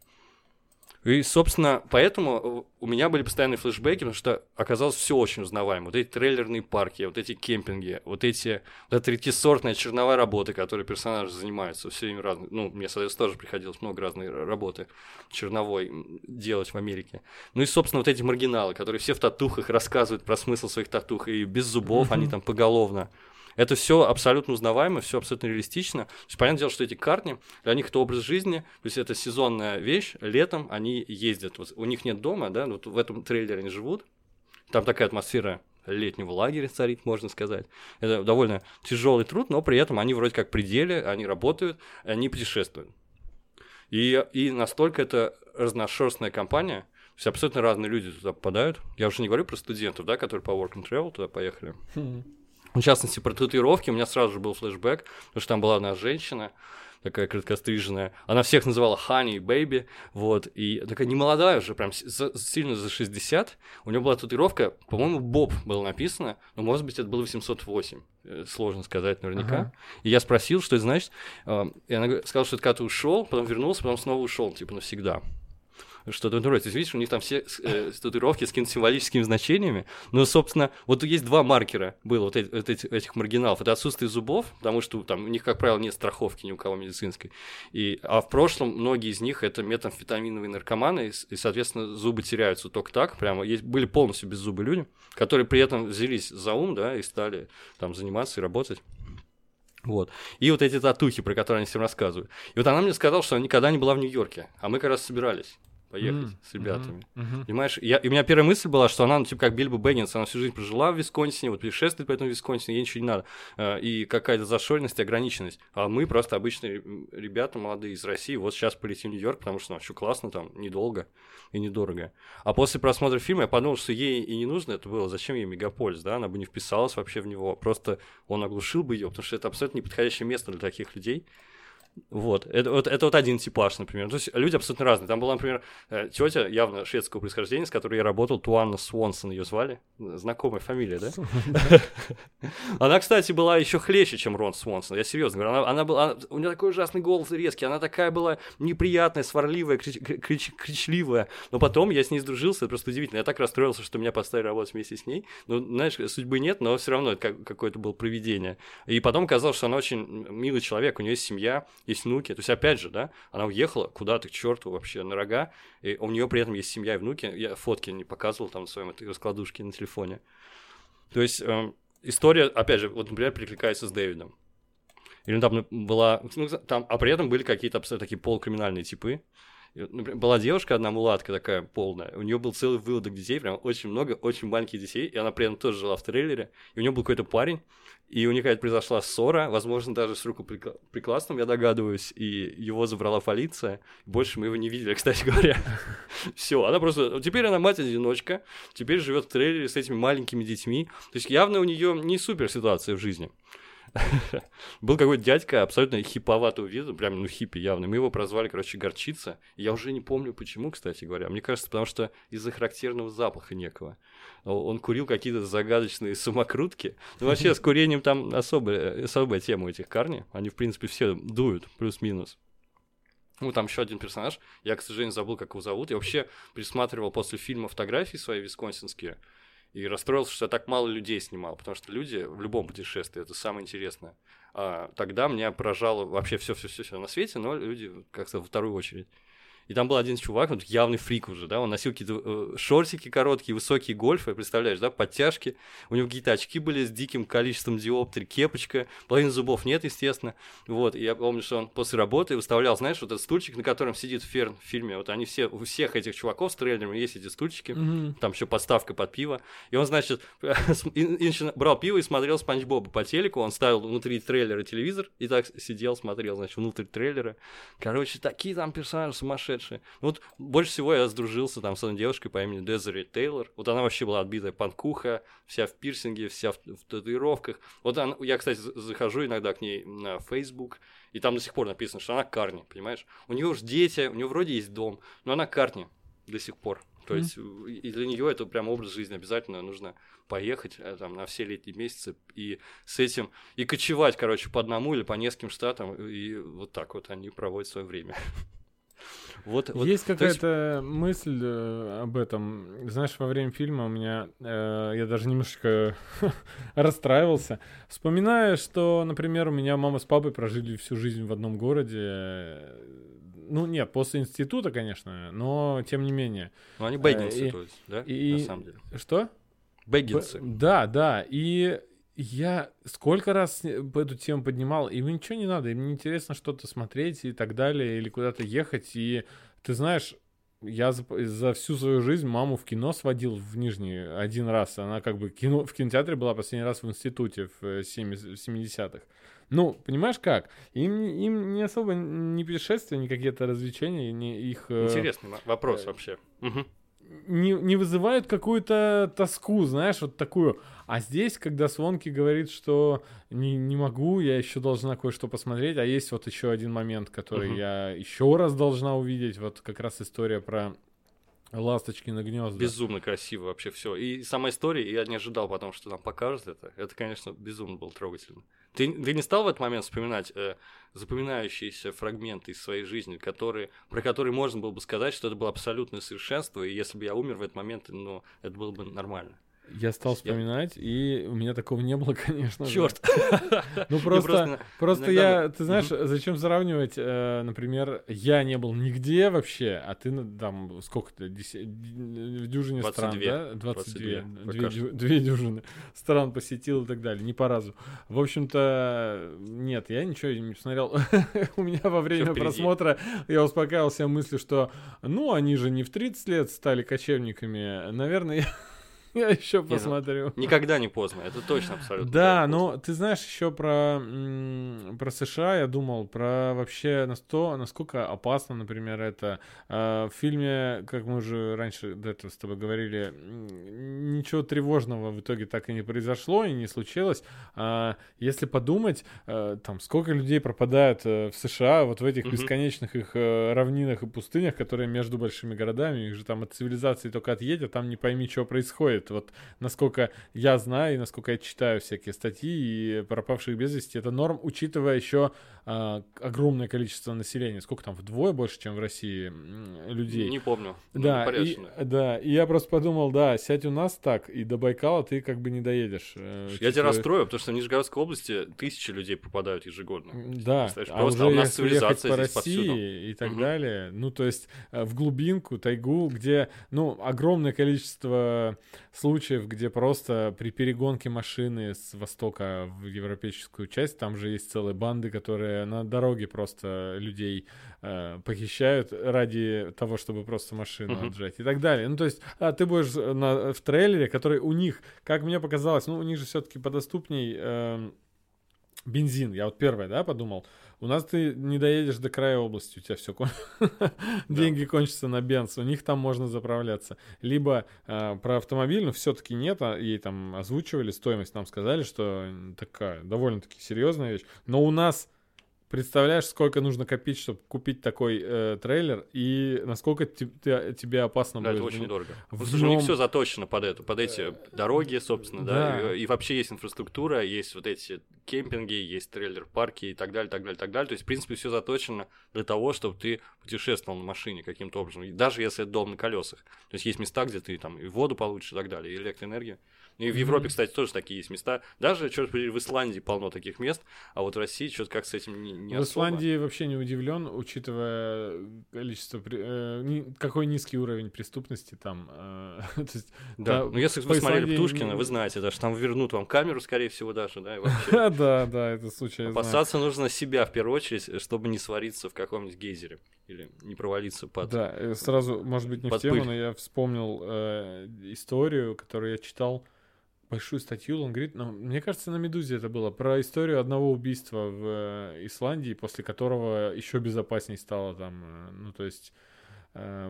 И, собственно, поэтому у меня были постоянные флешбеки, потому что оказалось все очень узнаваемо. Вот эти трейлерные парки, вот эти кемпинги, вот эти вот эта третисортная черновая работа, которой персонажи занимаются, все время разные. Ну, мне, соответственно, тоже приходилось много разной работы черновой делать в Америке. Ну и, собственно, вот эти маргиналы, которые все в татухах рассказывают про смысл своих татух, и без зубов они там поголовно это все абсолютно узнаваемо, все абсолютно реалистично. То есть, понятное дело, что эти карни, для них это образ жизни, то есть это сезонная вещь, летом они ездят. Вот у них нет дома, да, вот в этом трейлере они живут, там такая атмосфера летнего лагеря царит, можно сказать. Это довольно тяжелый труд, но при этом они вроде как пределе, они работают, они путешествуют. И, и настолько это разношерстная компания, есть абсолютно разные люди туда попадают. Я уже не говорю про студентов, да, которые по work and travel туда поехали. Mm-hmm. В частности, про татуировки у меня сразу же был флешбэк, потому что там была одна женщина, такая краткостриженная. Она всех называла Honey Baby, вот, и такая немолодая уже, прям за, сильно за 60. У нее была татуировка, по-моему, Боб было написано, но, может быть, это было 808. Э, сложно сказать наверняка. Ага. И я спросил, что это значит. Э, и она сказала, что это когда ты ушел, потом вернулся, потом снова ушел, типа навсегда что-то роде. Видишь, у них там все э, татуировки с какими-то символическими значениями. Но, собственно, вот есть два маркера было вот, эти, этих, этих маргиналов. Это отсутствие зубов, потому что там у них, как правило, нет страховки ни у кого медицинской. И, а в прошлом многие из них это метамфетаминовые наркоманы, и, и соответственно, зубы теряются только так. Прямо есть, были полностью без зубы люди, которые при этом взялись за ум, да, и стали там заниматься и работать. Вот. И вот эти татухи, про которые они всем рассказывают. И вот она мне сказала, что она никогда не была в Нью-Йорке, а мы как раз собирались поехать mm-hmm. с ребятами. Mm-hmm. Понимаешь, я, и у меня первая мысль была, что она, ну, типа, как Бильбо Беннинс, она всю жизнь прожила в Висконсине, вот путешествует по этому Висконсине, ей ничего не надо. Э, и какая-то зашоренность, ограниченность. А мы просто обычные ребята молодые из России, вот сейчас полетим в Нью-Йорк, потому что, ну, что классно там, недолго и недорого. А после просмотра фильма я подумал, что ей и не нужно это было, зачем ей мегаполис, да, она бы не вписалась вообще в него, просто он оглушил бы ее, потому что это абсолютно неподходящее место для таких людей. Вот. Это, вот, это вот один типаж, например. То есть люди абсолютно разные. Там была, например, э, тетя явно шведского происхождения, с которой я работал, Туанна Свонсон ее звали. Знакомая фамилия, да? Она, кстати, была еще хлеще, чем Рон Свонсон. Я серьезно говорю. Она, она была, у нее такой ужасный голос резкий. Она такая была неприятная, сварливая, крич, крич, кричливая. Но потом я с ней сдружился. Это просто удивительно. Я так расстроился, что меня поставили работать вместе с ней. Ну, знаешь, судьбы нет, но все равно это какое-то было проведение. И потом казалось, что она очень милый человек, у нее есть семья, есть внуки. То есть, опять же, да, она уехала куда-то к черту вообще на рога, и у нее при этом есть семья и внуки. Я фотки не показывал там в своем раскладушке на телефоне. То есть, э, история, опять же, вот, например, перекликается с Дэвидом. Или там была... Ну, там, а при этом были какие-то такие полукриминальные типы. Была девушка одна мулатка такая полная, у нее был целый выводок детей, прям очень много, очень маленьких детей, и она при этом тоже жила в трейлере, и у нее был какой-то парень, и у них какая-то произошла ссора, возможно, даже с рукоприкладством, я догадываюсь, и его забрала полиция. Больше мы его не видели, <laughs> кстати говоря. <laughs> Все, она просто... Теперь она мать-одиночка, теперь живет в трейлере с этими маленькими детьми. То есть явно у нее не супер ситуация в жизни. Был какой-то дядька абсолютно хиповатого вида, прям, ну, хиппи явно. Мы его прозвали, короче, Горчица. Я уже не помню, почему, кстати говоря. Мне кажется, потому что из-за характерного запаха некого. Он курил какие-то загадочные самокрутки. Ну, вообще, с курением там особая, особая тема у этих карни. Они, в принципе, все дуют, плюс-минус. Ну, там еще один персонаж. Я, к сожалению, забыл, как его зовут. Я вообще присматривал после фильма фотографии свои висконсинские и расстроился, что я так мало людей снимал, потому что люди в любом путешествии это самое интересное. А тогда меня поражало вообще все-все-все на свете, но люди как-то во вторую очередь. И там был один чувак, он явный фрик уже, да, он носил какие-то э, шортики короткие, высокие гольфы, представляешь, да, подтяжки. У него какие-то очки были с диким количеством диоптрий, кепочка, половины зубов нет, естественно. Вот, и я помню, что он после работы выставлял, знаешь, вот этот стульчик, на котором сидит Ферн в фильме. Вот они все, у всех этих чуваков с трейлерами есть эти стульчики, mm-hmm. там еще подставка под пиво. И он, значит, <laughs> брал пиво и смотрел Спанч Боба по телеку, он ставил внутри трейлера телевизор и так сидел, смотрел, значит, внутрь трейлера. Короче, такие там персонажи сумасшедшие сумасшедшие. Ну вот больше всего я сдружился там с одной девушкой по имени Дезери Тейлор. Вот она вообще была отбитая панкуха, вся в пирсинге, вся в, в татуировках. Вот она, я, кстати, захожу иногда к ней на Facebook, и там до сих пор написано, что она Карни, понимаешь? У нее уже дети, у нее вроде есть дом, но она Карни до сих пор. То mm-hmm. есть и для нее это прям образ жизни обязательно нужно поехать э, там на все летние месяцы и с этим и кочевать, короче, по одному или по нескольким штатам и вот так вот они проводят свое время. <laughs> Вот, вот, есть какая-то есть... мысль э, об этом. Знаешь, во время фильма у меня э, я даже немножечко <laughs> расстраивался, вспоминая, что, например, у меня мама с папой прожили всю жизнь в одном городе. Ну нет, после института, конечно, но тем не менее. Ну они бэггинсы, э, то есть, да? И... На самом деле. Что? Бэггинсы. Б... Да, да. И я сколько раз эту тему поднимал, им ничего не надо, им не интересно что-то смотреть и так далее, или куда-то ехать. И ты знаешь, я за, за всю свою жизнь маму в кино сводил в Нижний один раз. Она как бы кино, в кинотеатре была последний раз в институте в 70-х. Ну, понимаешь как? Им, им не особо ни путешествия, ни какие-то развлечения, ни их... Э, Интересный вопрос э, вообще. Угу не, не вызывают какую-то тоску, знаешь, вот такую. А здесь, когда Свонки говорит, что не, не могу, я еще должна кое-что посмотреть, а есть вот еще один момент, который uh-huh. я еще раз должна увидеть, вот как раз история про Ласточки на гнезда. Безумно красиво вообще все. И сама история, я не ожидал потом, что нам покажут это. Это, конечно, безумно было трогательно. Ты, ты не стал в этот момент вспоминать э, запоминающиеся фрагменты из своей жизни, которые, про которые можно было бы сказать, что это было абсолютное совершенство, и если бы я умер в этот момент, ну, это было бы нормально. Я стал вспоминать, и у меня такого не было, <laughs> конечно. Черт! <laughs> Ну просто, просто я, ты знаешь, зачем сравнивать, э, например, я не был нигде вообще, а ты там сколько-то, в дюжине стран, да? 22. Две дюжины стран посетил и так далее, не по разу. В общем-то, нет, я ничего не посмотрел. <laughs> У меня во время просмотра я успокаивался мыслью, что, ну, они же не в 30 лет стали кочевниками, наверное, я <laughs> Я еще ну, посмотрю. Никогда не поздно, это точно абсолютно. Да, но ты знаешь еще про, про США, я думал, про вообще на то, насколько опасно, например, это. А, в фильме, как мы уже раньше до этого с тобой говорили, ничего тревожного в итоге так и не произошло и не случилось. А, если подумать, э, там, сколько людей пропадают э, в США, вот в этих бесконечных их э, равнинах и пустынях, которые между большими городами, их же там от цивилизации только отъедет, там не пойми, что происходит происходит. Вот насколько я знаю и насколько я читаю всякие статьи и пропавших без вести, это норм, учитывая еще а, огромное количество населения. Сколько там, вдвое больше, чем в России людей? Не помню. Да, ну, и, да, и я просто подумал, да, сядь у нас так, и до Байкала ты как бы не доедешь. Э, я тебя расстрою, потому что в Нижегородской области тысячи людей попадают ежегодно. Да, а уже а у нас цивилизация по России повсюду. и так угу. далее. Ну, то есть э, в глубинку, тайгу, где, ну, огромное количество случаев, где просто при перегонке машины с востока в европейскую часть, там же есть целые банды, которые на дороге просто людей э, похищают ради того, чтобы просто машину uh-huh. отжать и так далее. Ну, то есть а, ты будешь на, в трейлере, который у них, как мне показалось, ну, у них же все-таки подоступней э, бензин. Я вот первое, да, подумал. У нас ты не доедешь до края области, у тебя все кон... <laughs> деньги кончатся на бенз, у них там можно заправляться. Либо э, про автомобиль, но все-таки нет, а ей там озвучивали стоимость, нам сказали, что такая довольно-таки серьезная вещь. Но у нас Представляешь, сколько нужно копить, чтобы купить такой э, трейлер, и насколько te- te- тебе опасно да, будет. это очень дорого. Потому что у них все заточено под это, под эти дороги, собственно, да. да и, и вообще есть инфраструктура, есть вот эти кемпинги, есть трейлер-парки и так далее, так далее, так далее. То есть, в принципе, все заточено для того, чтобы ты путешествовал на машине каким-то образом, даже если это дом на колесах. То есть есть места, где ты там и воду получишь и так далее, и электроэнергию. И в Европе, кстати, тоже такие есть места. Даже, черт побери, в Исландии полно таких мест, а вот в России что-то как с этим не, не В особо. Исландии вообще не удивлен, учитывая количество, э, какой низкий уровень преступности там. Э, <laughs> то есть, да, да, ну если вы смотрели Птушкина, вы знаете, да, что там вернут вам камеру, скорее всего, даже, да, и вообще. <laughs> Да, да, это случай. Опасаться нужно себя в первую очередь, чтобы не свариться в каком-нибудь гейзере или не провалиться под... Да, э, сразу, может быть, не в тему, но я вспомнил э, историю, которую я читал большую статью, он говорит, ну, мне кажется, на «Медузе» это было, про историю одного убийства в э, Исландии, после которого еще безопасней стало там, э, ну, то есть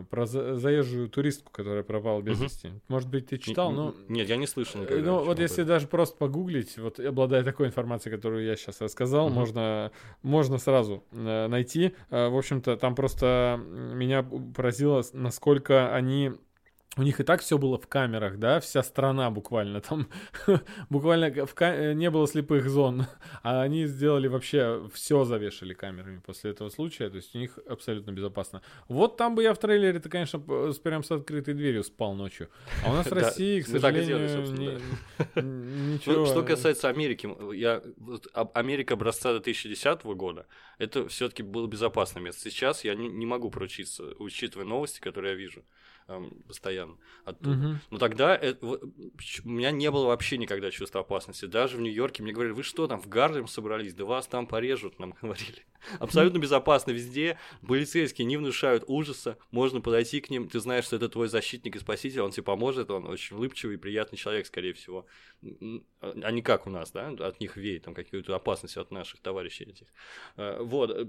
про за заезжую туристку, которая пропала без вести. Uh-huh. Может быть, ты читал, но... Нет, я не слышал никогда. Ну, вот если даже просто погуглить, вот обладая такой информацией, которую я сейчас рассказал, uh-huh. можно, можно сразу э, найти. Э, в общем-то, там просто меня поразило, насколько они у них и так все было в камерах, да, вся страна буквально там, <laughs> буквально в ка- не было слепых зон, а они сделали вообще все завешали камерами после этого случая, то есть у них абсолютно безопасно. Вот там бы я в трейлере-то, конечно, прям с открытой дверью спал ночью, а у нас в <laughs> России, к сожалению, ничего. Что касается Америки, я Америка образца 2010 года, это все-таки было безопасное место. Сейчас я не могу поручиться, учитывая новости, которые я вижу постоянно оттуда. Угу. Но тогда это, у меня не было вообще никогда чувства опасности. Даже в Нью-Йорке мне говорили, вы что там в Гарлем собрались? Да вас там порежут, нам <laughs> говорили. Абсолютно безопасно везде. Полицейские не внушают ужаса. Можно подойти к ним. Ты знаешь, что это твой защитник и спаситель, он тебе поможет. Он очень улыбчивый, приятный человек, скорее всего. А не как у нас, да? От них веет там какую-то опасность от наших товарищей этих. А, вот э,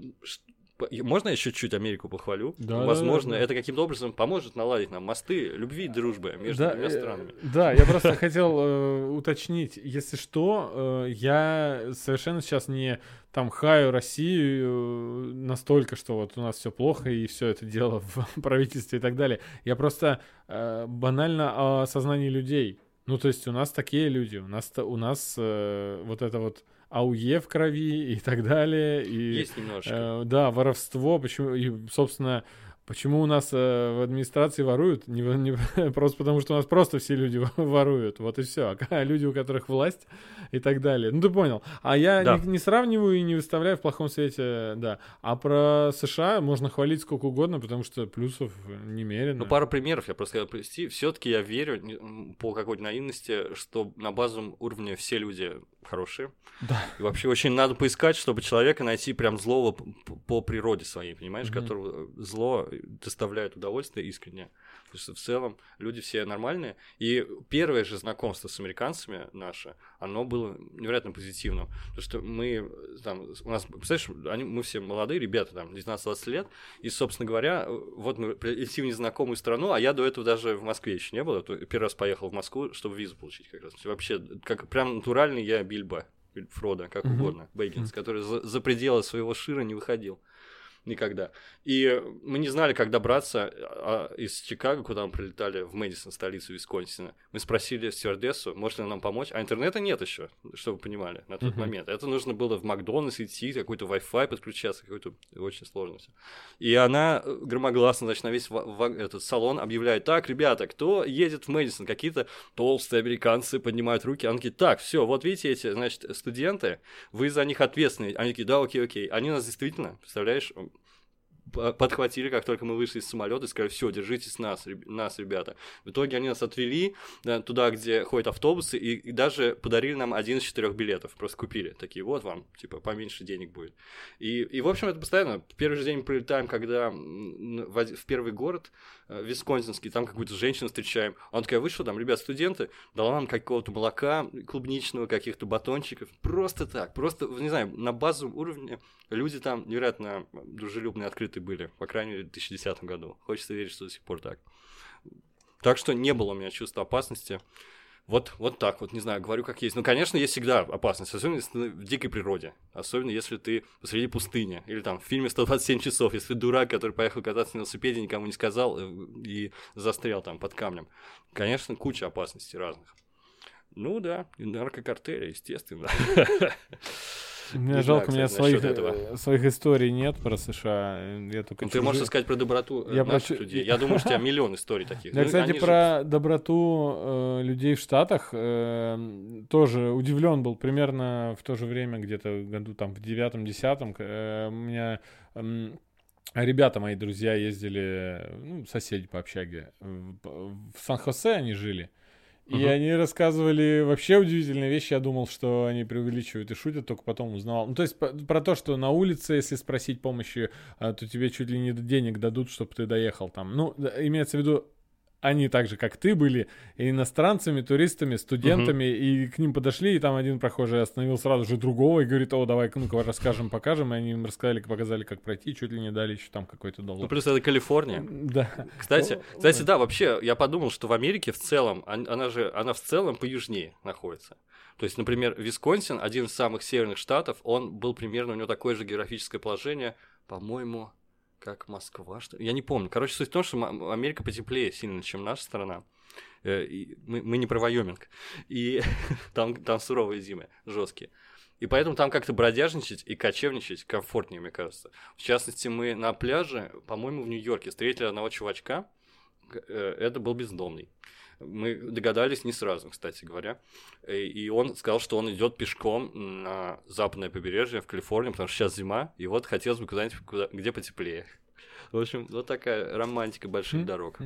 можно я чуть-чуть Америку похвалю? Да, Возможно, да, да. это каким-то образом поможет наладить нам мосты любви и дружбы между да, двумя э, странами. Да, я <laughs> просто хотел э, уточнить, если что, э, я совершенно сейчас не там хаю Россию настолько, что вот у нас все плохо и все это дело в <laughs> правительстве и так далее. Я просто банально о сознании людей. Ну, то есть у нас такие люди, у нас, у нас вот это вот АУЕ в крови и так далее. И, Есть немножко. Э, да, воровство, почему, и, собственно, Почему у нас э, в администрации воруют? Не, не, <laughs> просто потому, что у нас просто все люди <laughs> воруют. Вот и все. А люди, у которых власть и так далее. Ну, ты понял. А я да. не, не сравниваю и не выставляю в плохом свете, да. А про США можно хвалить сколько угодно, потому что плюсов немерено. Ну, пару примеров я просто хотел привести. Все-таки я верю по какой-то наивности, что на базовом уровне все люди хорошие. Да. И вообще очень надо поискать, чтобы человека найти прям злого по, природе своей, понимаешь, mm-hmm. которого зло доставляет удовольствие искренне. В целом люди все нормальные. И первое же знакомство с американцами наше, оно было невероятно позитивным. Потому что мы там, у нас, представляешь, они, мы все молодые ребята, там, 19-20 лет, и, собственно говоря, вот мы прилетим в незнакомую страну, а я до этого даже в Москве еще не был. Первый раз поехал в Москву, чтобы визу получить как раз. Вообще, как прям натуральный я Бильбо. Фрода, как mm-hmm. угодно, Бейгинс, mm-hmm. который за, за пределы своего шира не выходил никогда. И мы не знали, как добраться а, из Чикаго, куда мы прилетали, в Мэдисон, столицу Висконсина. Мы спросили стюардессу, может ли нам помочь, а интернета нет еще, чтобы вы понимали, на тот uh-huh. момент. Это нужно было в Макдональдс идти, какой-то Wi-Fi подключаться, какой-то очень сложно все. И она громогласно, значит, на весь этот салон объявляет, так, ребята, кто едет в Мэдисон? Какие-то толстые американцы поднимают руки, они такие, так, все, вот видите эти, значит, студенты, вы за них ответственны. Они такие, да, окей, окей. Они нас действительно, представляешь, подхватили, как только мы вышли из самолета, и сказали, все, держитесь нас, нас, ребята. В итоге они нас отвели да, туда, где ходят автобусы, и, и даже подарили нам один из четырех билетов, просто купили. Такие, вот вам, типа, поменьше денег будет. И, и в общем, это постоянно. Первый же день мы прилетаем, когда в, в первый город, э, Висконсинский, там какую-то женщину встречаем. Он такая, вы там, ребят, студенты? Дала нам какого-то молока клубничного, каких-то батончиков. Просто так, просто, не знаю, на базовом уровне люди там невероятно дружелюбные, открытые были, по крайней мере, в 2010 году. Хочется верить, что до сих пор так. Так что не было у меня чувства опасности. Вот, вот так вот, не знаю, говорю как есть. Ну, конечно, есть всегда опасность, особенно если ты в дикой природе. Особенно если ты посреди пустыни. Или там в фильме «127 часов», если ты дурак, который поехал кататься на велосипеде, никому не сказал э, и застрял там под камнем. Конечно, куча опасностей разных. Ну да, и наркокартели, естественно. <laughs> Мне жалко, у меня своих, э, своих историй нет про США. Я только ну, ты можешь сказать про доброту э, я наших про... людей. Я думаю, что у тебя <laughs> миллион историй таких. Я, ну, кстати, про доброту э, людей в Штатах тоже удивлен был. Примерно в то же время, где-то году там в девятом-десятом, у меня ребята мои друзья ездили, ну, соседи по общаге, в Сан-Хосе они жили. И uh-huh. они рассказывали вообще удивительные вещи. Я думал, что они преувеличивают и шутят, только потом узнавал. Ну, то есть про то, что на улице, если спросить помощи, а, то тебе чуть ли не денег дадут, чтобы ты доехал там. Ну, имеется в виду, они так же, как ты, были иностранцами, туристами, студентами, угу. и к ним подошли, и там один прохожий остановил сразу же другого и говорит, о, давай, ну-ка, расскажем, покажем, и они им рассказали, показали, как пройти, чуть ли не дали еще там какой-то доллар. Ну, плюс это Калифорния. Да. Кстати, кстати, да, вообще, я подумал, что в Америке в целом, она же, она в целом поюжнее находится. То есть, например, Висконсин, один из самых северных штатов, он был примерно, у него такое же географическое положение, по-моему, как Москва, что Я не помню. Короче, суть в том, что Америка потеплее сильно, чем наша страна. Э, и мы, мы не про Вайоминг. И <laughs> там, там суровые зимы, жесткие. И поэтому там как-то бродяжничать и кочевничать комфортнее, мне кажется. В частности, мы на пляже, по-моему, в Нью-Йорке встретили одного чувачка. Э, это был бездомный. Мы догадались не сразу, кстати говоря. И он сказал, что он идет пешком на западное побережье в Калифорнии, потому что сейчас зима, и вот хотелось бы куда-нибудь, куда, где потеплее. В общем, вот такая романтика больших дорог.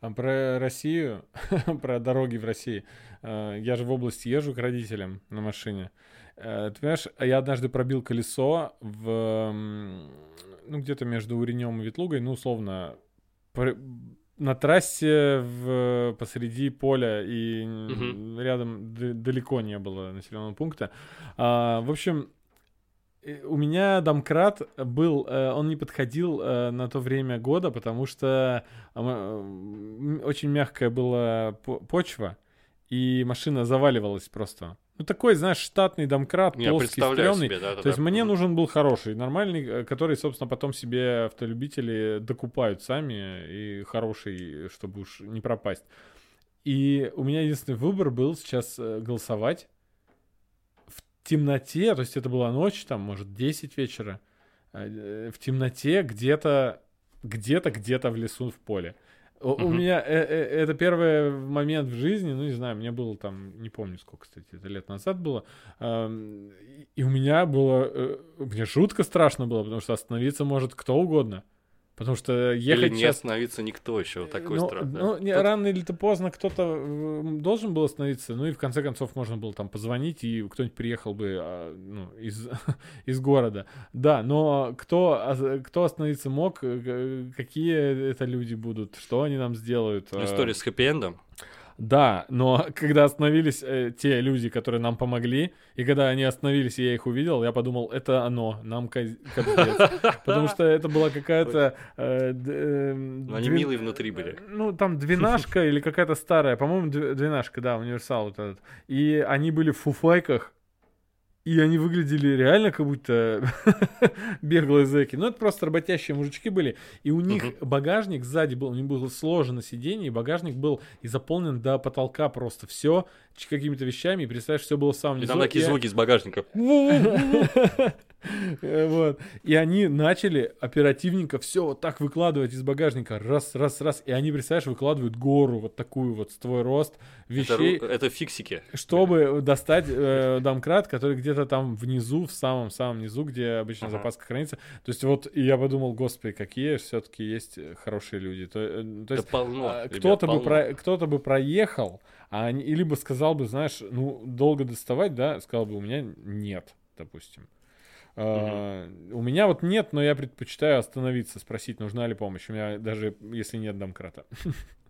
А про Россию, <laughs> про дороги в России. Э, я же в области езжу к родителям на машине. Э, ты понимаешь, я однажды пробил колесо в, ну, где-то между Уренем и Ветлугой, ну, условно, на трассе в, посреди поля и угу. рядом далеко не было населенного пункта. А, в общем, у меня домкрат был, э, он не подходил э, на то время года, потому что очень мягкая была почва, и машина заваливалась просто. Ну, такой, знаешь, штатный домкрат, Я плоский, стрёмный. Себе, да, да, То есть да. мне нужен был хороший, нормальный, э, который, собственно, потом себе автолюбители докупают сами, и хороший, чтобы уж не пропасть. И у меня единственный выбор был сейчас э, голосовать в темноте, то есть это была ночь, там, может, 10 вечера, э, в темноте где-то где-то, где-то в лесу, в поле. У, у меня э, э, это первый момент в жизни, ну не знаю, мне было там, не помню сколько, кстати, это лет назад было, э, и у меня было, э, мне жутко страшно было, потому что остановиться может кто угодно. Потому что ехать Или не сейчас... остановиться никто еще, вот такой ну, страх. Ну, не, Тут... рано или то поздно кто-то должен был остановиться, ну и в конце концов можно было там позвонить, и кто-нибудь приехал бы а, ну, из, <laughs> из города. Да, но кто, кто остановиться мог, э, какие это люди будут, что они нам сделают? Ну, история с хэппи-эндом. Да, но <laughs> когда остановились э, те люди, которые нам помогли, и когда они остановились, и я их увидел, я подумал, это оно, нам капец. <laughs> Потому что это была какая-то... Э, э, они милые внутри были. Ну, там двенашка <laughs> или какая-то старая, по-моему, двенашка, да, универсал вот этот. И они были в фуфайках, и они выглядели реально как будто <laughs> беглые зэки. Ну, это просто работящие мужички были. И у них uh-huh. багажник сзади был, у них было сложено сиденье, и багажник был и заполнен до потолка просто все какими-то вещами. И представляешь, все было в самом низу. И там такие звуки из багажника. <laughs> Вот. И они начали оперативненько все вот так выкладывать из багажника. Раз, раз, раз. И они, представляешь, выкладывают гору вот такую вот с твой рост вещей. Это, это фиксики. Чтобы достать э, домкрат, который где-то там внизу, в самом-самом низу, где обычно ага. запаска хранится. То есть вот и я подумал, господи, какие все-таки есть хорошие люди. То, э, то есть, полно, а, кто-то, бы про, кто-то бы проехал, а они, либо сказал бы, знаешь, ну, долго доставать, да, сказал бы, у меня нет, допустим. Uh, у меня вот нет, но я предпочитаю остановиться, спросить, нужна ли помощь. У меня даже если нет домкрата. <laughs>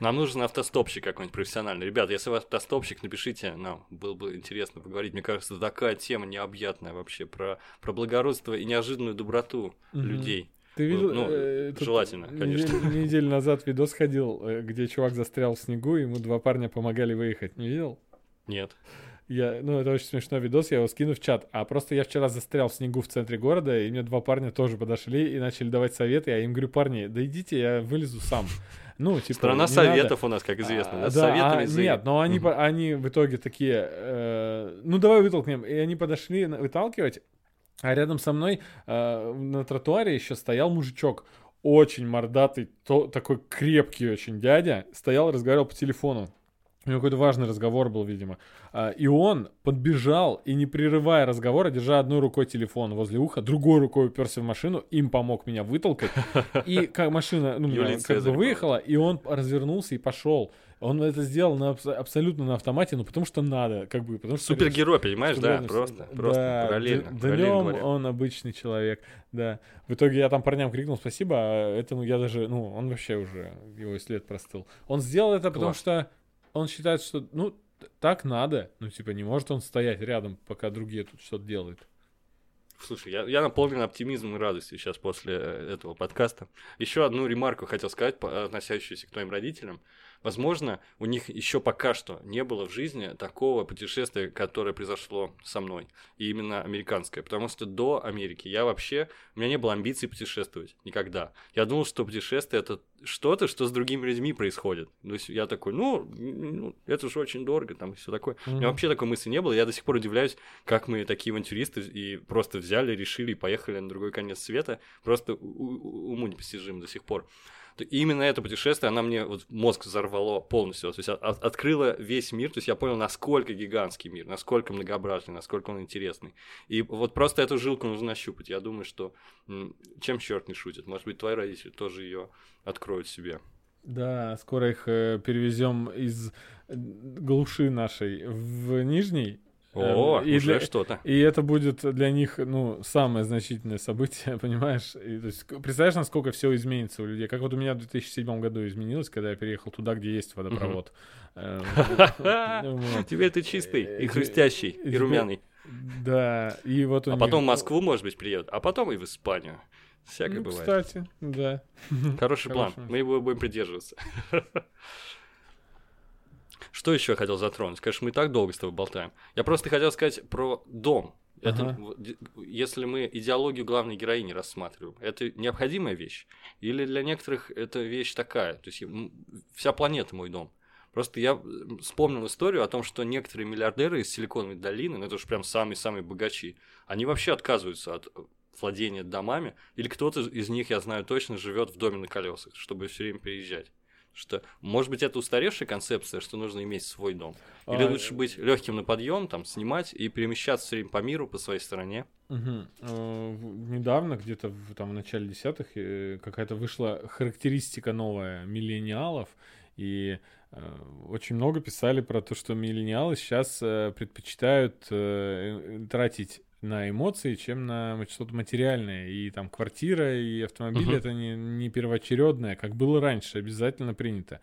Нам нужен автостопщик какой-нибудь профессиональный. Ребят, если вы автостопщик, напишите нам. Было бы интересно поговорить. Мне кажется, такая тема необъятная вообще про, про благородство и неожиданную доброту mm-hmm. людей. Ты видел? Ну, э, желательно, конечно. Неделю, <laughs> неделю назад видос ходил, э, где чувак застрял в снегу, ему два парня помогали выехать. Не видел? Нет. Я, ну, это очень смешной видос, я его скину в чат. А просто я вчера застрял в снегу в центре города, и мне два парня тоже подошли и начали давать советы. Я им говорю, парни, да идите, я вылезу сам. Ну, типа, Страна советов надо. у нас, как известно. А, да, советами а, Нет, но они, угу. они в итоге такие, э, ну давай вытолкнем. И они подошли выталкивать, а рядом со мной э, на тротуаре еще стоял мужичок. Очень мордатый, то, такой крепкий очень дядя. Стоял, разговаривал по телефону. У него какой-то важный разговор был, видимо. А, и он подбежал и, не прерывая разговора, держа одной рукой телефон возле уха, другой рукой уперся в машину, им помог меня вытолкать. И <laughs> как машина ну, как бы выехала, и он развернулся и пошел. Он это сделал на, абсолютно на автомате, ну потому что надо, как бы, потому что... Супергерой, понимаешь, да, просто, просто да, параллельно. Днем он обычный человек, да. В итоге я там парням крикнул спасибо, а этому я даже, ну, он вообще уже, его след простыл. Он сделал это, потому что он считает, что, ну, так надо. Ну, типа, не может он стоять рядом, пока другие тут что-то делают. Слушай, я, я наполнен оптимизмом и радостью сейчас после э, этого подкаста. Еще одну ремарку хотел сказать, относящуюся к твоим родителям. Возможно, у них еще пока что не было в жизни такого путешествия, которое произошло со мной. И именно американское. Потому что до Америки я вообще... У меня не было амбиций путешествовать. Никогда. Я думал, что путешествие это что-то, что с другими людьми происходит. То есть я такой, ну, ну это же очень дорого, там все такое. Mm-hmm. У меня вообще такой мысли не было. Я до сих пор удивляюсь, как мы такие авантюристы и просто взяли, решили и поехали на другой конец света. Просто уму непостижим до сих пор то именно это путешествие, она мне вот мозг взорвало полностью. То есть от, открыла весь мир, то есть я понял, насколько гигантский мир, насколько многообразный, насколько он интересный. И вот просто эту жилку нужно нащупать. Я думаю, что чем черт не шутит. Может быть, твои родители тоже ее откроют себе. Да, скоро их э, перевезем из глуши нашей в Нижний, о, и уже для, что-то. И это будет для них, ну, самое значительное событие, <laughs> понимаешь? И, то есть, представляешь, насколько все изменится у людей? Как вот у меня в 2007 году изменилось, когда я переехал туда, где есть водопровод. Эм, <laughs> Теперь ты чистый и хрустящий, и румяный. Да, и вот А потом в Москву, может быть, приедут, а потом и в Испанию. Всякое ну, бывает. Кстати, да. Хороший план. Мы его будем придерживаться. <laughs> Что еще я хотел затронуть? Конечно, мы и так долго с тобой болтаем. Я просто хотел сказать про дом. Это, ага. если мы идеологию главной героини рассматриваем, это необходимая вещь? Или для некоторых это вещь такая? То есть вся планета мой дом. Просто я вспомнил историю о том, что некоторые миллиардеры из Силиконовой долины, ну это уж прям самые-самые богачи, они вообще отказываются от владение домами, или кто-то из них, я знаю точно, живет в доме на колесах, чтобы все время переезжать. Что, может быть, это устаревшая концепция, что нужно иметь свой дом. Или а, лучше быть легким на подъем, там, снимать и перемещаться все время по миру, по своей стороне. Угу. Недавно, где-то в, там, в начале десятых, э, какая-то вышла характеристика новая миллениалов, и э, очень много писали про то, что миллениалы сейчас э, предпочитают тратить на эмоции, чем на что-то материальное. И там квартира и автомобиль uh-huh. это не, не первоочередное, как было раньше, обязательно принято.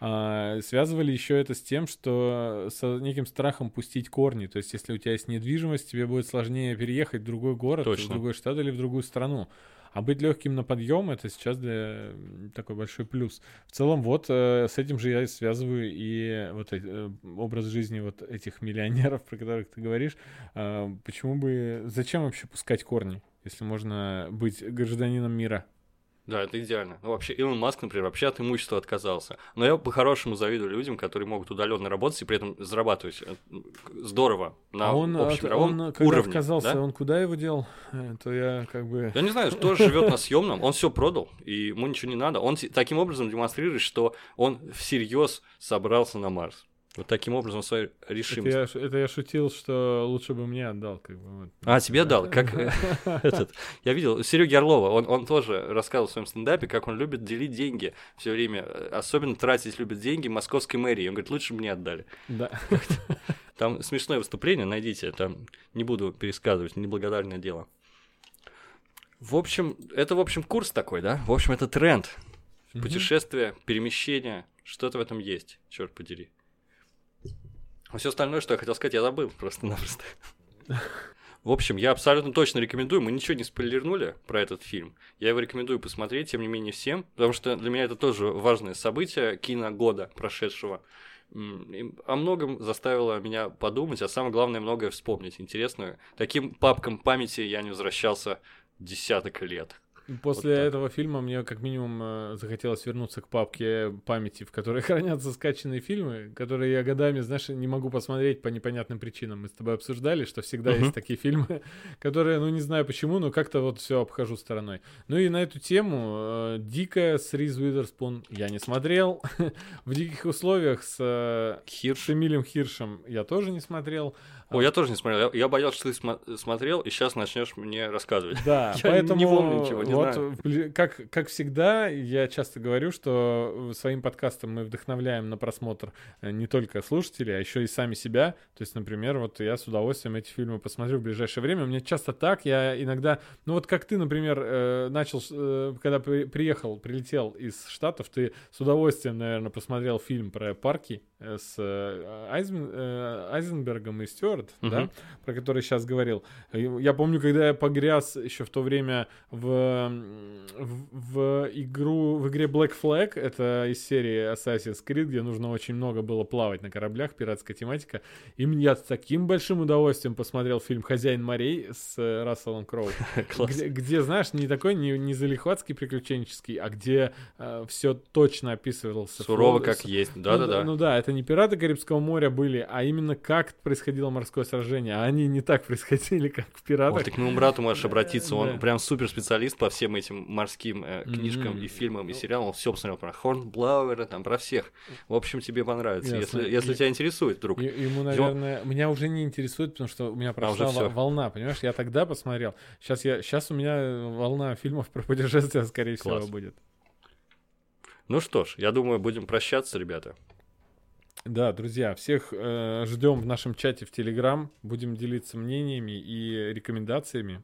А, связывали еще это с тем, что с неким страхом пустить корни. То есть, если у тебя есть недвижимость, тебе будет сложнее переехать в другой город, Точно. в другой штат или в другую страну. А быть легким на подъем это сейчас для такой большой плюс. В целом, вот э, с этим же я связываю и вот э, образ жизни вот этих миллионеров, про которых ты говоришь. Э, почему бы, зачем вообще пускать корни, если можно быть гражданином мира? Да, это идеально. Ну, вообще, Илон Маск, например, вообще от имущества отказался. Но я по-хорошему завидую людям, которые могут удаленно работать и при этом зарабатывать э, здорово на а он, общемировом он, когда уровне. отказался, да? он куда его дел? Это я как бы... Я не знаю, кто живет на <laughs> съемном, он все продал, и ему ничего не надо. Он таким образом демонстрирует, что он всерьез собрался на Марс. Вот таким образом свою решимость. Это я, это я шутил, что лучше бы мне отдал. Как бы, вот. А, тебе отдал? Как <laughs> этот? Я видел Сереги Орлова, он, он тоже рассказывал в своем стендапе, как он любит делить деньги все время. Особенно тратить любит деньги московской мэрии. Он говорит, лучше бы мне отдали. Да. Там смешное выступление, найдите, там не буду пересказывать, неблагодарное дело. В общем, это, в общем, курс такой, да? В общем, это тренд. Путешествие, перемещение, что-то в этом есть, черт подери. А все остальное, что я хотел сказать, я забыл просто-напросто. В общем, я абсолютно точно рекомендую. Мы ничего не спойлернули про этот фильм. Я его рекомендую посмотреть, тем не менее, всем, потому что для меня это тоже важное событие киногода прошедшего. О многом заставило меня подумать, а самое главное, многое вспомнить интересное. Таким папкам памяти я не возвращался десяток лет. После вот этого фильма мне как минимум э, захотелось вернуться к папке памяти, в которой <laughs> хранятся скачанные фильмы, которые я годами, знаешь, не могу посмотреть по непонятным причинам. Мы с тобой обсуждали, что всегда uh-huh. есть такие фильмы, <laughs> которые, ну не знаю почему, но как-то вот все обхожу стороной. Ну и на эту тему э, «Дикая» с Риз Уидерспун я не смотрел. <laughs> в «Диких условиях» с э, Хирш. Эмилем Хиршем я тоже не смотрел. О, я тоже не смотрел. Я, я боялся, что ты см- смотрел, и сейчас начнешь мне рассказывать. Да, я поэтому не помню ничего, не вот. Как, как всегда, я часто говорю, что своим подкастом мы вдохновляем на просмотр э, не только слушателей, а еще и сами себя. То есть, например, вот я с удовольствием эти фильмы посмотрю в ближайшее время. У меня часто так, я иногда... Ну вот как ты, например, э, начал, э, когда приехал, прилетел из Штатов, ты с удовольствием, наверное, посмотрел фильм про парки с Айзен, Айзенбергом и Стюарт uh-huh. да, про который сейчас говорил. Я помню, когда я погряз еще в то время в, в, в игру, в игре Black Flag, это из серии Assassin's Creed, где нужно очень много было плавать на кораблях, пиратская тематика, и я с таким большим удовольствием посмотрел фильм «Хозяин морей» с э, Расселом Кроу, <laughs> где, где, знаешь, не такой, не, не залихватский приключенческий, а где э, все точно описывался. Сурово как есть, да-да-да. Ну, ну да, это не пираты Карибского моря были, а именно как происходило морское сражение, а они не так <laughs> происходили, как в «Пиратах». Вот, ты к моему брату можешь обратиться, он прям супер специалист по всем этим морским э, книжкам и фильмам, и сериалам, он все посмотрел про Хорнблауэра, там, про всех. В общем, тебе понравится, если, если тебя интересует вдруг. Ему, наверное, меня уже не интересует, потому что у меня прошла а, волна, понимаешь, я тогда посмотрел, сейчас, я, сейчас у меня волна фильмов про путешествия, скорее Класс. всего, будет. Ну что ж, я думаю, будем прощаться, ребята. Да, друзья, всех э, ждем в нашем чате в Телеграм. Будем делиться мнениями и рекомендациями.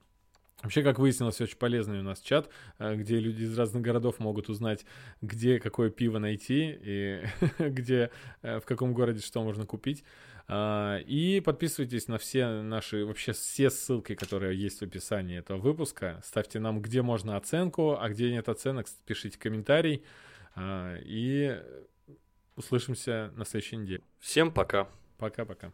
Вообще, как выяснилось, очень полезный у нас чат, э, где люди из разных городов могут узнать, где какое пиво найти и <laughs> где, э, в каком городе что можно купить. А, и подписывайтесь на все наши, вообще все ссылки, которые есть в описании этого выпуска. Ставьте нам, где можно оценку, а где нет оценок, пишите комментарий. А, и Услышимся на следующей неделе. Всем пока. Пока-пока.